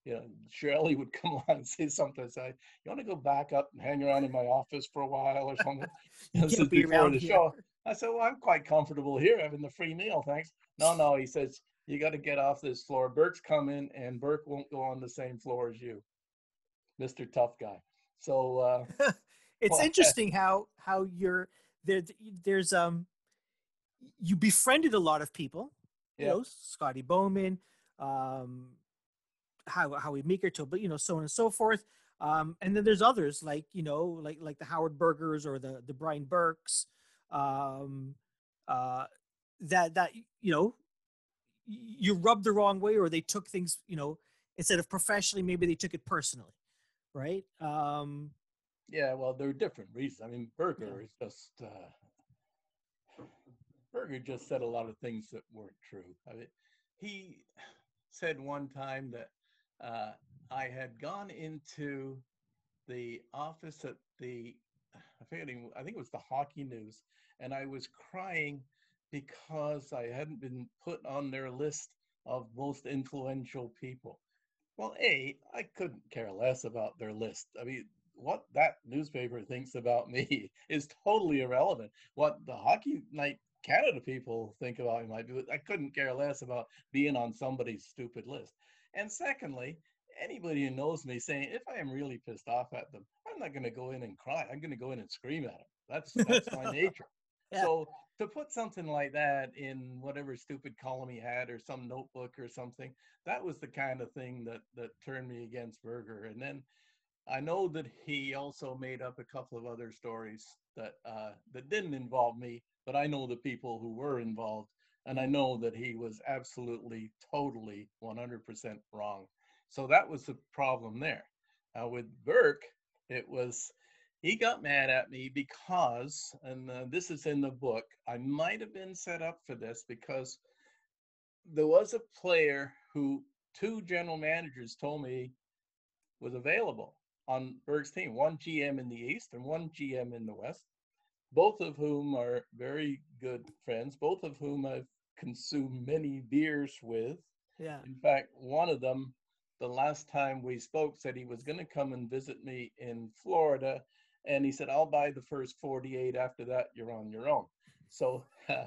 S3: you know, Sherali would come *laughs* along and say something. Say, "You want to go back up and hang around in my office for a while or something?" *laughs* this is before the here. show. I said, "Well, I'm quite comfortable here having the free meal, thanks." No, no, he says, "You got to get off this floor. Burke's coming, and Burke won't go on the same floor as you, Mister Tough Guy." So uh, *laughs*
S2: it's well, interesting how how you're there. There's um, you befriended a lot of people. You yeah. know, Scotty Bowman. Um, how Howie Meeker but you know so on and so forth. Um, and then there's others like you know like like the Howard Bergers or the the Brian Burkes um, uh, that that you know you rubbed the wrong way or they took things you know instead of professionally maybe they took it personally right? Um
S3: yeah well there are different reasons. I mean Berger is just uh Berger just said a lot of things that weren't true. I mean he said one time that uh, I had gone into the office at the, I forget, I think it was the Hockey News, and I was crying because I hadn't been put on their list of most influential people. Well, A, I couldn't care less about their list. I mean, what that newspaper thinks about *laughs* me is totally irrelevant. What the Hockey Night Canada people think about me might be, I couldn't care less about being on somebody's stupid list. And secondly, anybody who knows me saying if I am really pissed off at them, I'm not going to go in and cry. I'm going to go in and scream at them. That's that's my *laughs* nature. Yeah. So to put something like that in whatever stupid column he had or some notebook or something, that was the kind of thing that that turned me against Berger. And then I know that he also made up a couple of other stories that uh, that didn't involve me, but I know the people who were involved, and I know that he was absolutely, totally, 100% wrong. So that was the problem there. Now with Burke, it was he got mad at me because, and uh, this is in the book, I might have been set up for this because there was a player who two general managers told me was available on Burke's team, one GM in the East and one GM in the West, both of whom are very good friends, both of whom I've consumed many beers with.
S2: Yeah.
S3: In fact, one of them, the last time we spoke, said he was going to come and visit me in Florida. And he said, I'll buy the first 48. After that, you're on your own. So *laughs* uh,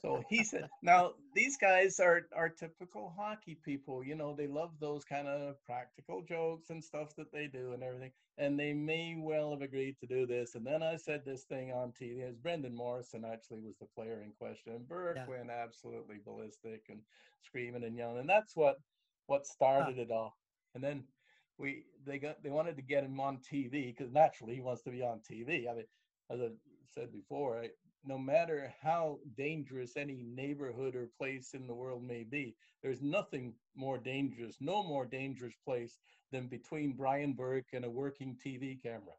S3: so he said, now these guys are are typical hockey people. You know, they love those kind of practical jokes and stuff that they do and everything. And they may well have agreed to do this. And then I said this thing on TV. As Brendan Morrison actually was the player in question. And Burke yeah. went absolutely ballistic and screaming and yelling. And that's what what started huh. it all. And then we they got they wanted to get him on TV because naturally he wants to be on TV. I mean, as I said before, I, no matter how dangerous any neighborhood or place in the world may be, there's nothing more dangerous, no more dangerous place than between Brian Burke and a working TV camera,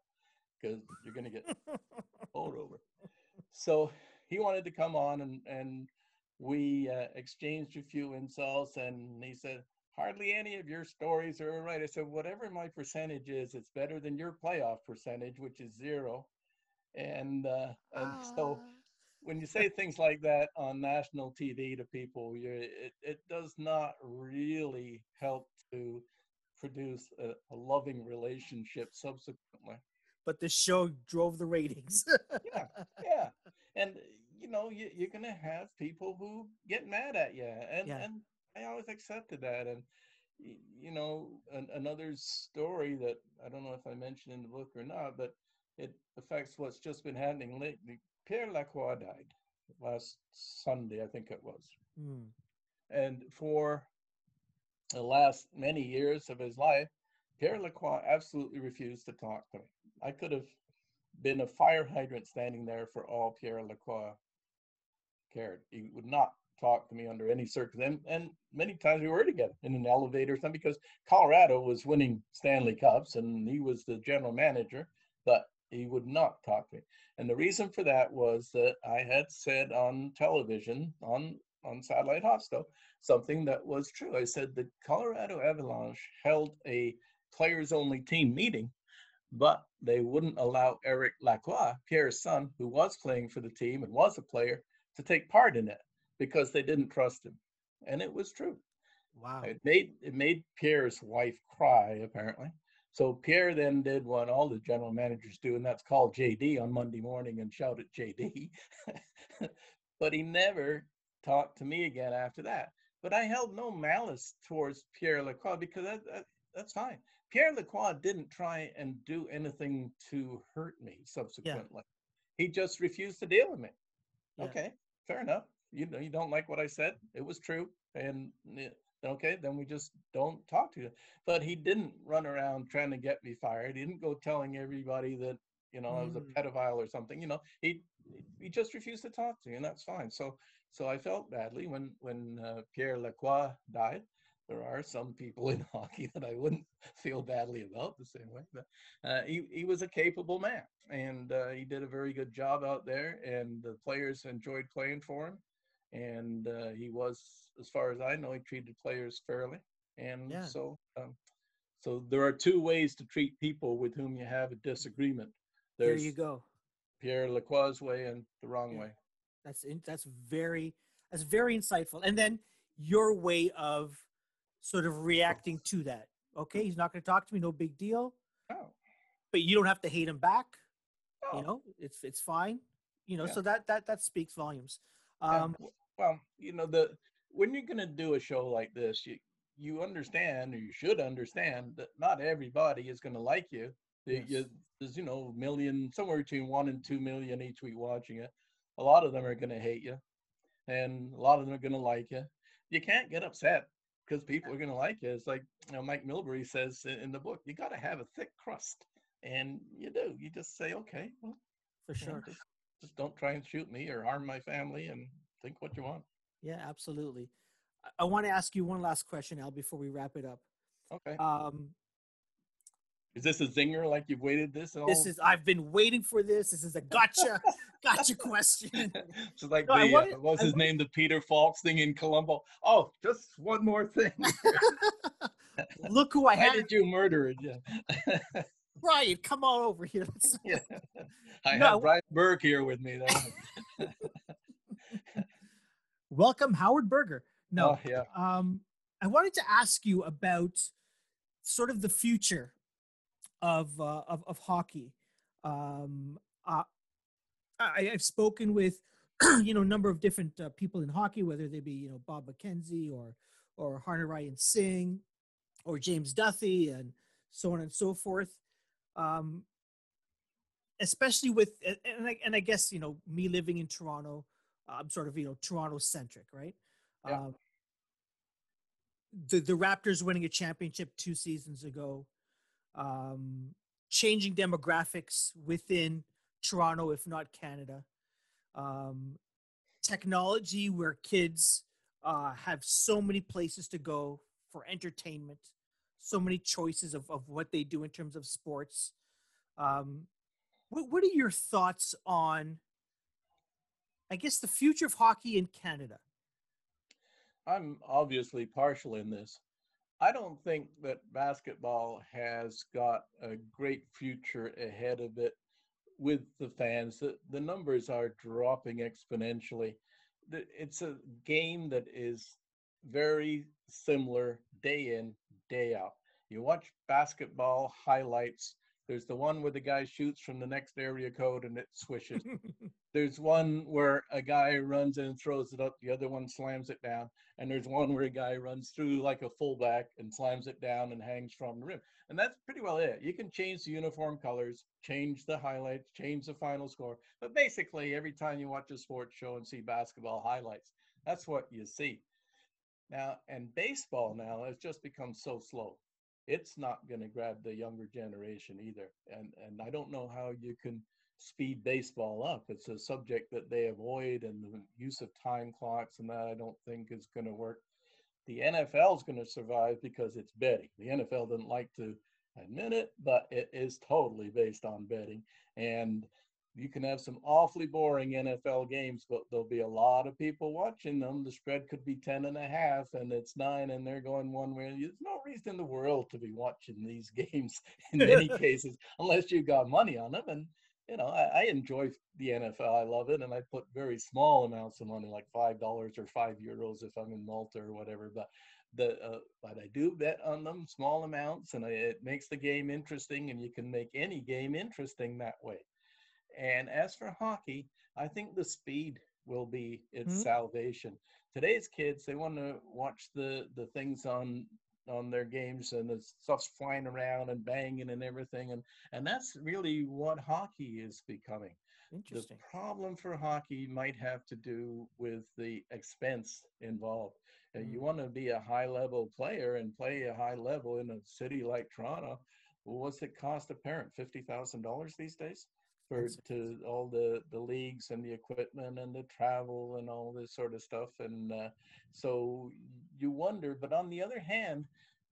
S3: because you're going to get *laughs* pulled over. So he wanted to come on and, and we uh, exchanged a few insults and he said, hardly any of your stories are right. I said, whatever my percentage is, it's better than your playoff percentage, which is zero. And uh, and so when you say things like that on national TV to people, it, it does not really help to produce a, a, loving relationship subsequently.
S2: But the show drove the ratings.
S3: yeah, yeah. And you know, you, you're gonna have people who get mad at you, and
S2: Yeah.
S3: and I always accepted that. And you know, an, another story that I don't know if I mentioned in the book or not, but it affects what's just been happening lately. Pierre Lacroix died last Sunday, I think it was.
S2: Hmm.
S3: And for the last many years of his life, Pierre Lacroix absolutely refused to talk to me. I could have been a fire hydrant standing there for all Pierre Lacroix cared. He would not talk to me under any circumstance. And, and many times we were together in an elevator or something because Colorado was winning Stanley Cups and he was the general manager, but he would not talk to me. And the reason for that was that I had said on television, on on satellite Hot Stove, something that was true. I said the Colorado Avalanche held a players only team meeting, but they wouldn't allow Eric Lacroix, Pierre's son, who was playing for the team and was a player, to take part in it because they didn't trust him. And it was true.
S2: Wow.
S3: It made it made Pierre's wife cry, apparently. So Pierre then did what all the general managers do, and that's call JD on Monday morning and shout at JD. *laughs* but he never talked to me again after that. But I held no malice towards Pierre Lacroix because that, that, that's fine. Pierre Lacroix didn't try and do anything to hurt me subsequently. Yeah. He just refused to deal with me.
S2: Yeah.
S3: Okay, fair enough. You know, you don't like what I said. It was true, and eh, okay, then we just don't talk to you. But he didn't run around trying to get me fired. He didn't go telling everybody that you know I was a
S2: Mm.
S3: pedophile or something. You know, he he just refused to talk to me, and that's fine. So so I felt badly when when uh, Pierre Lacroix died. There are some people in *laughs* hockey that I wouldn't feel badly about the same way, but uh, he he was a capable man, and uh, he did a very good job out there, and the players enjoyed playing for him, and uh, he was, as far as I know, he treated players fairly, and
S2: Yeah.
S3: so um, so there are two ways to treat people with whom you have a disagreement.
S2: There you go.
S3: Pierre Lacroix's way and the wrong
S2: Yeah.
S3: way.
S2: That's in, that's very that's very insightful. And then your way of sort of reacting to that. Okay, he's not going to talk to me. No big deal.
S3: Oh,
S2: But you don't have to hate him back.
S3: oh.
S2: You know, it's it's fine. You know,
S3: Yeah.
S2: so that that that speaks volumes. Um,
S3: well, you know, the when you're going to do a show like this, you you understand, or you should understand, that not everybody is going to like you.
S2: Yes.
S3: you- There's, you know, million, somewhere between one and two million each week watching it. A lot of them are going to hate you, and a lot of them are going to like you. You can't get upset because people are going to like you. It's like you know, Mike Milbury says in the book, you got to have a thick crust, and you do. You just say, okay, well,
S2: for
S3: you know,
S2: sure.
S3: Just, just don't try and shoot me or harm my family, and think what you want.
S2: Yeah, absolutely. I, I want to ask you one last question, Al, before we wrap it up.
S3: Okay.
S2: Um,
S3: Is this a zinger like you've waited this all?
S2: this is I've been waiting for this. This is a gotcha, *laughs* gotcha question.
S3: It's like
S2: No,
S3: the
S2: wanted-
S3: uh, what's
S2: I
S3: his
S2: wanted-
S3: name, the Peter Falks thing in Columbo. Oh, just one more thing. *laughs*
S2: Look who I
S3: Why
S2: had,
S3: did you murder it? Yeah. *laughs*
S2: Brian. Come on over here. *laughs*
S3: Yeah. I
S2: No,
S3: have Brian Burke here with me. There. *laughs*
S2: Welcome, Howard Berger. No,
S3: Oh, yeah.
S2: um, I wanted to ask you about sort of the future of uh, of, of hockey. Um, uh, I, I've spoken with *clears throat* you know a number of different uh, people in hockey, whether they be you know Bob McKenzie or or Harnarayan Singh or James Duthie and so on and so forth. Um, especially with and I, and I guess you know me living in Toronto, I'm sort of you know Toronto centric, right?
S3: Yeah.
S2: Um, the the Raptors winning a championship two seasons ago, um, changing demographics within Toronto, if not Canada. Um, technology where kids uh, have so many places to go for entertainment, so many choices of, of what they do in terms of sports. Um, what, what are your thoughts on, I guess, the future of hockey in Canada?
S3: I'm obviously partial in this. I don't think that basketball has got a great future ahead of it with the fans. The, the numbers are dropping exponentially. It's a game that is very similar day in, day out. You watch basketball highlights. There's the one where the guy shoots from the next area code and it swishes. *laughs* there's one where a guy runs and throws it up, the other one slams it down, and there's one where a guy runs through like a fullback and slams it down and hangs from the rim. And that's pretty well it. You can change the uniform colors, change the highlights, change the final score, but basically every time you watch a sports show and see basketball highlights, that's what you see. Now, and baseball now has just become so slow. It's not going to grab the younger generation either. And and I don't know how you can speed baseball up. It's a subject that they avoid, and the use of time clocks and that I don't think is going to work. The NFL is going to survive because it's betting. The NFL doesn't like to admit it, but it is totally based on betting. And you can have some awfully boring NFL games, but there'll be a lot of people watching them. The spread could be 10 and a half and it's nine and they're going one way. There's no reason in the world to be watching these *laughs* games in many *laughs* cases, unless you've got money on them. And, you know, I, I, enjoy the NFL. I love it. And I put very small amounts of money, like $5 or five euros if I'm in Malta or whatever. But the, uh, but I do bet on them small amounts and it makes the game interesting and you can make any game interesting that way. And as for hockey, I think the speed will be its mm-hmm. salvation. Today's kids, they want to watch the the things on on their games and the stuff's flying around and banging and everything and and that's really what hockey is becoming. Interesting. The problem for hockey might have to do with the expense involved. Mm-hmm. You want to be a high level player and play a high level in a city like Toronto. Well, what's it cost a parent? Fifty thousand dollars these days? For to all the the leagues and the equipment and the travel and all this sort of stuff and uh, so you wonder but on the other hand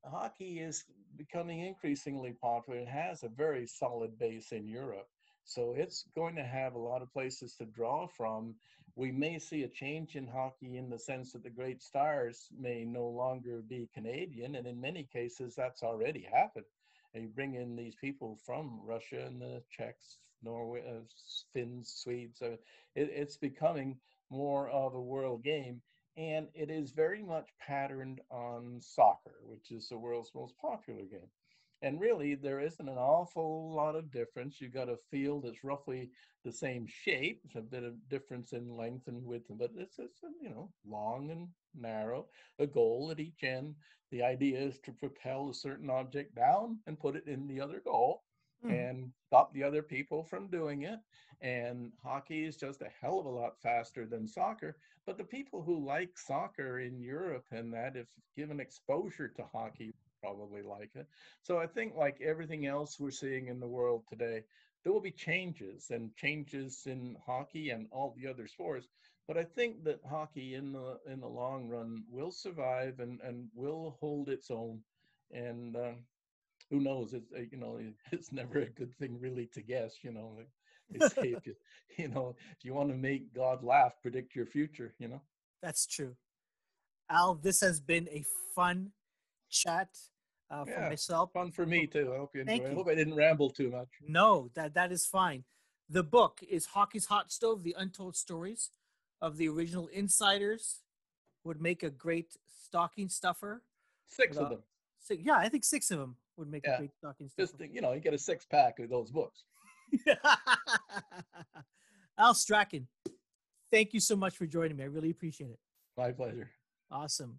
S3: hockey is becoming increasingly popular it has a very solid base in europe so it's going to have a lot of places to draw from. We may see a change in hockey in the sense that the great stars may no longer be canadian and in many cases that's already happened. You bring in these people from russia and the czechs Norway, uh, Finns, Swedes. Uh, it, it's becoming more of a world game. And it is very much patterned on soccer, which is the world's most popular game. And really, there isn't an awful lot of difference. You've got a field that's roughly the same shape, a bit of difference in length and width, but it's, it's you know long and narrow. A goal at each end. The idea is to propel a certain object down and put it in the other goal mm. and stop the other people from doing it. And hockey is just a hell of a lot faster than soccer. But the people who like soccer in Europe and that, if given exposure to hockey, probably like it. So I think, like everything else we're seeing in the world today, there will be changes and changes in hockey and all the other sports. But I think that hockey in the in the long run will survive and, and will hold its own. And uh, who knows? It's uh, you know, *laughs* it's never a good thing really to guess. You know, they say if *laughs* you, you know, if you want to make God laugh, predict your future. You know.
S2: That's true. Al, this has been a fun chat uh, yeah, for myself.
S3: Fun for me too. I hope. You. I hope I didn't ramble too much.
S2: No, that that is fine. The book is Hockey's Hot Stove: The Untold Stories of the Original Insiders. Would make a great stocking stuffer.
S3: Six of them.
S2: Six, yeah, I think six of them would make yeah. a great stocking stuffer.
S3: Just you know, you get a six pack of those books. *laughs*
S2: Al Strachan, thank you so much for joining me. I really appreciate it.
S3: My pleasure.
S2: Awesome.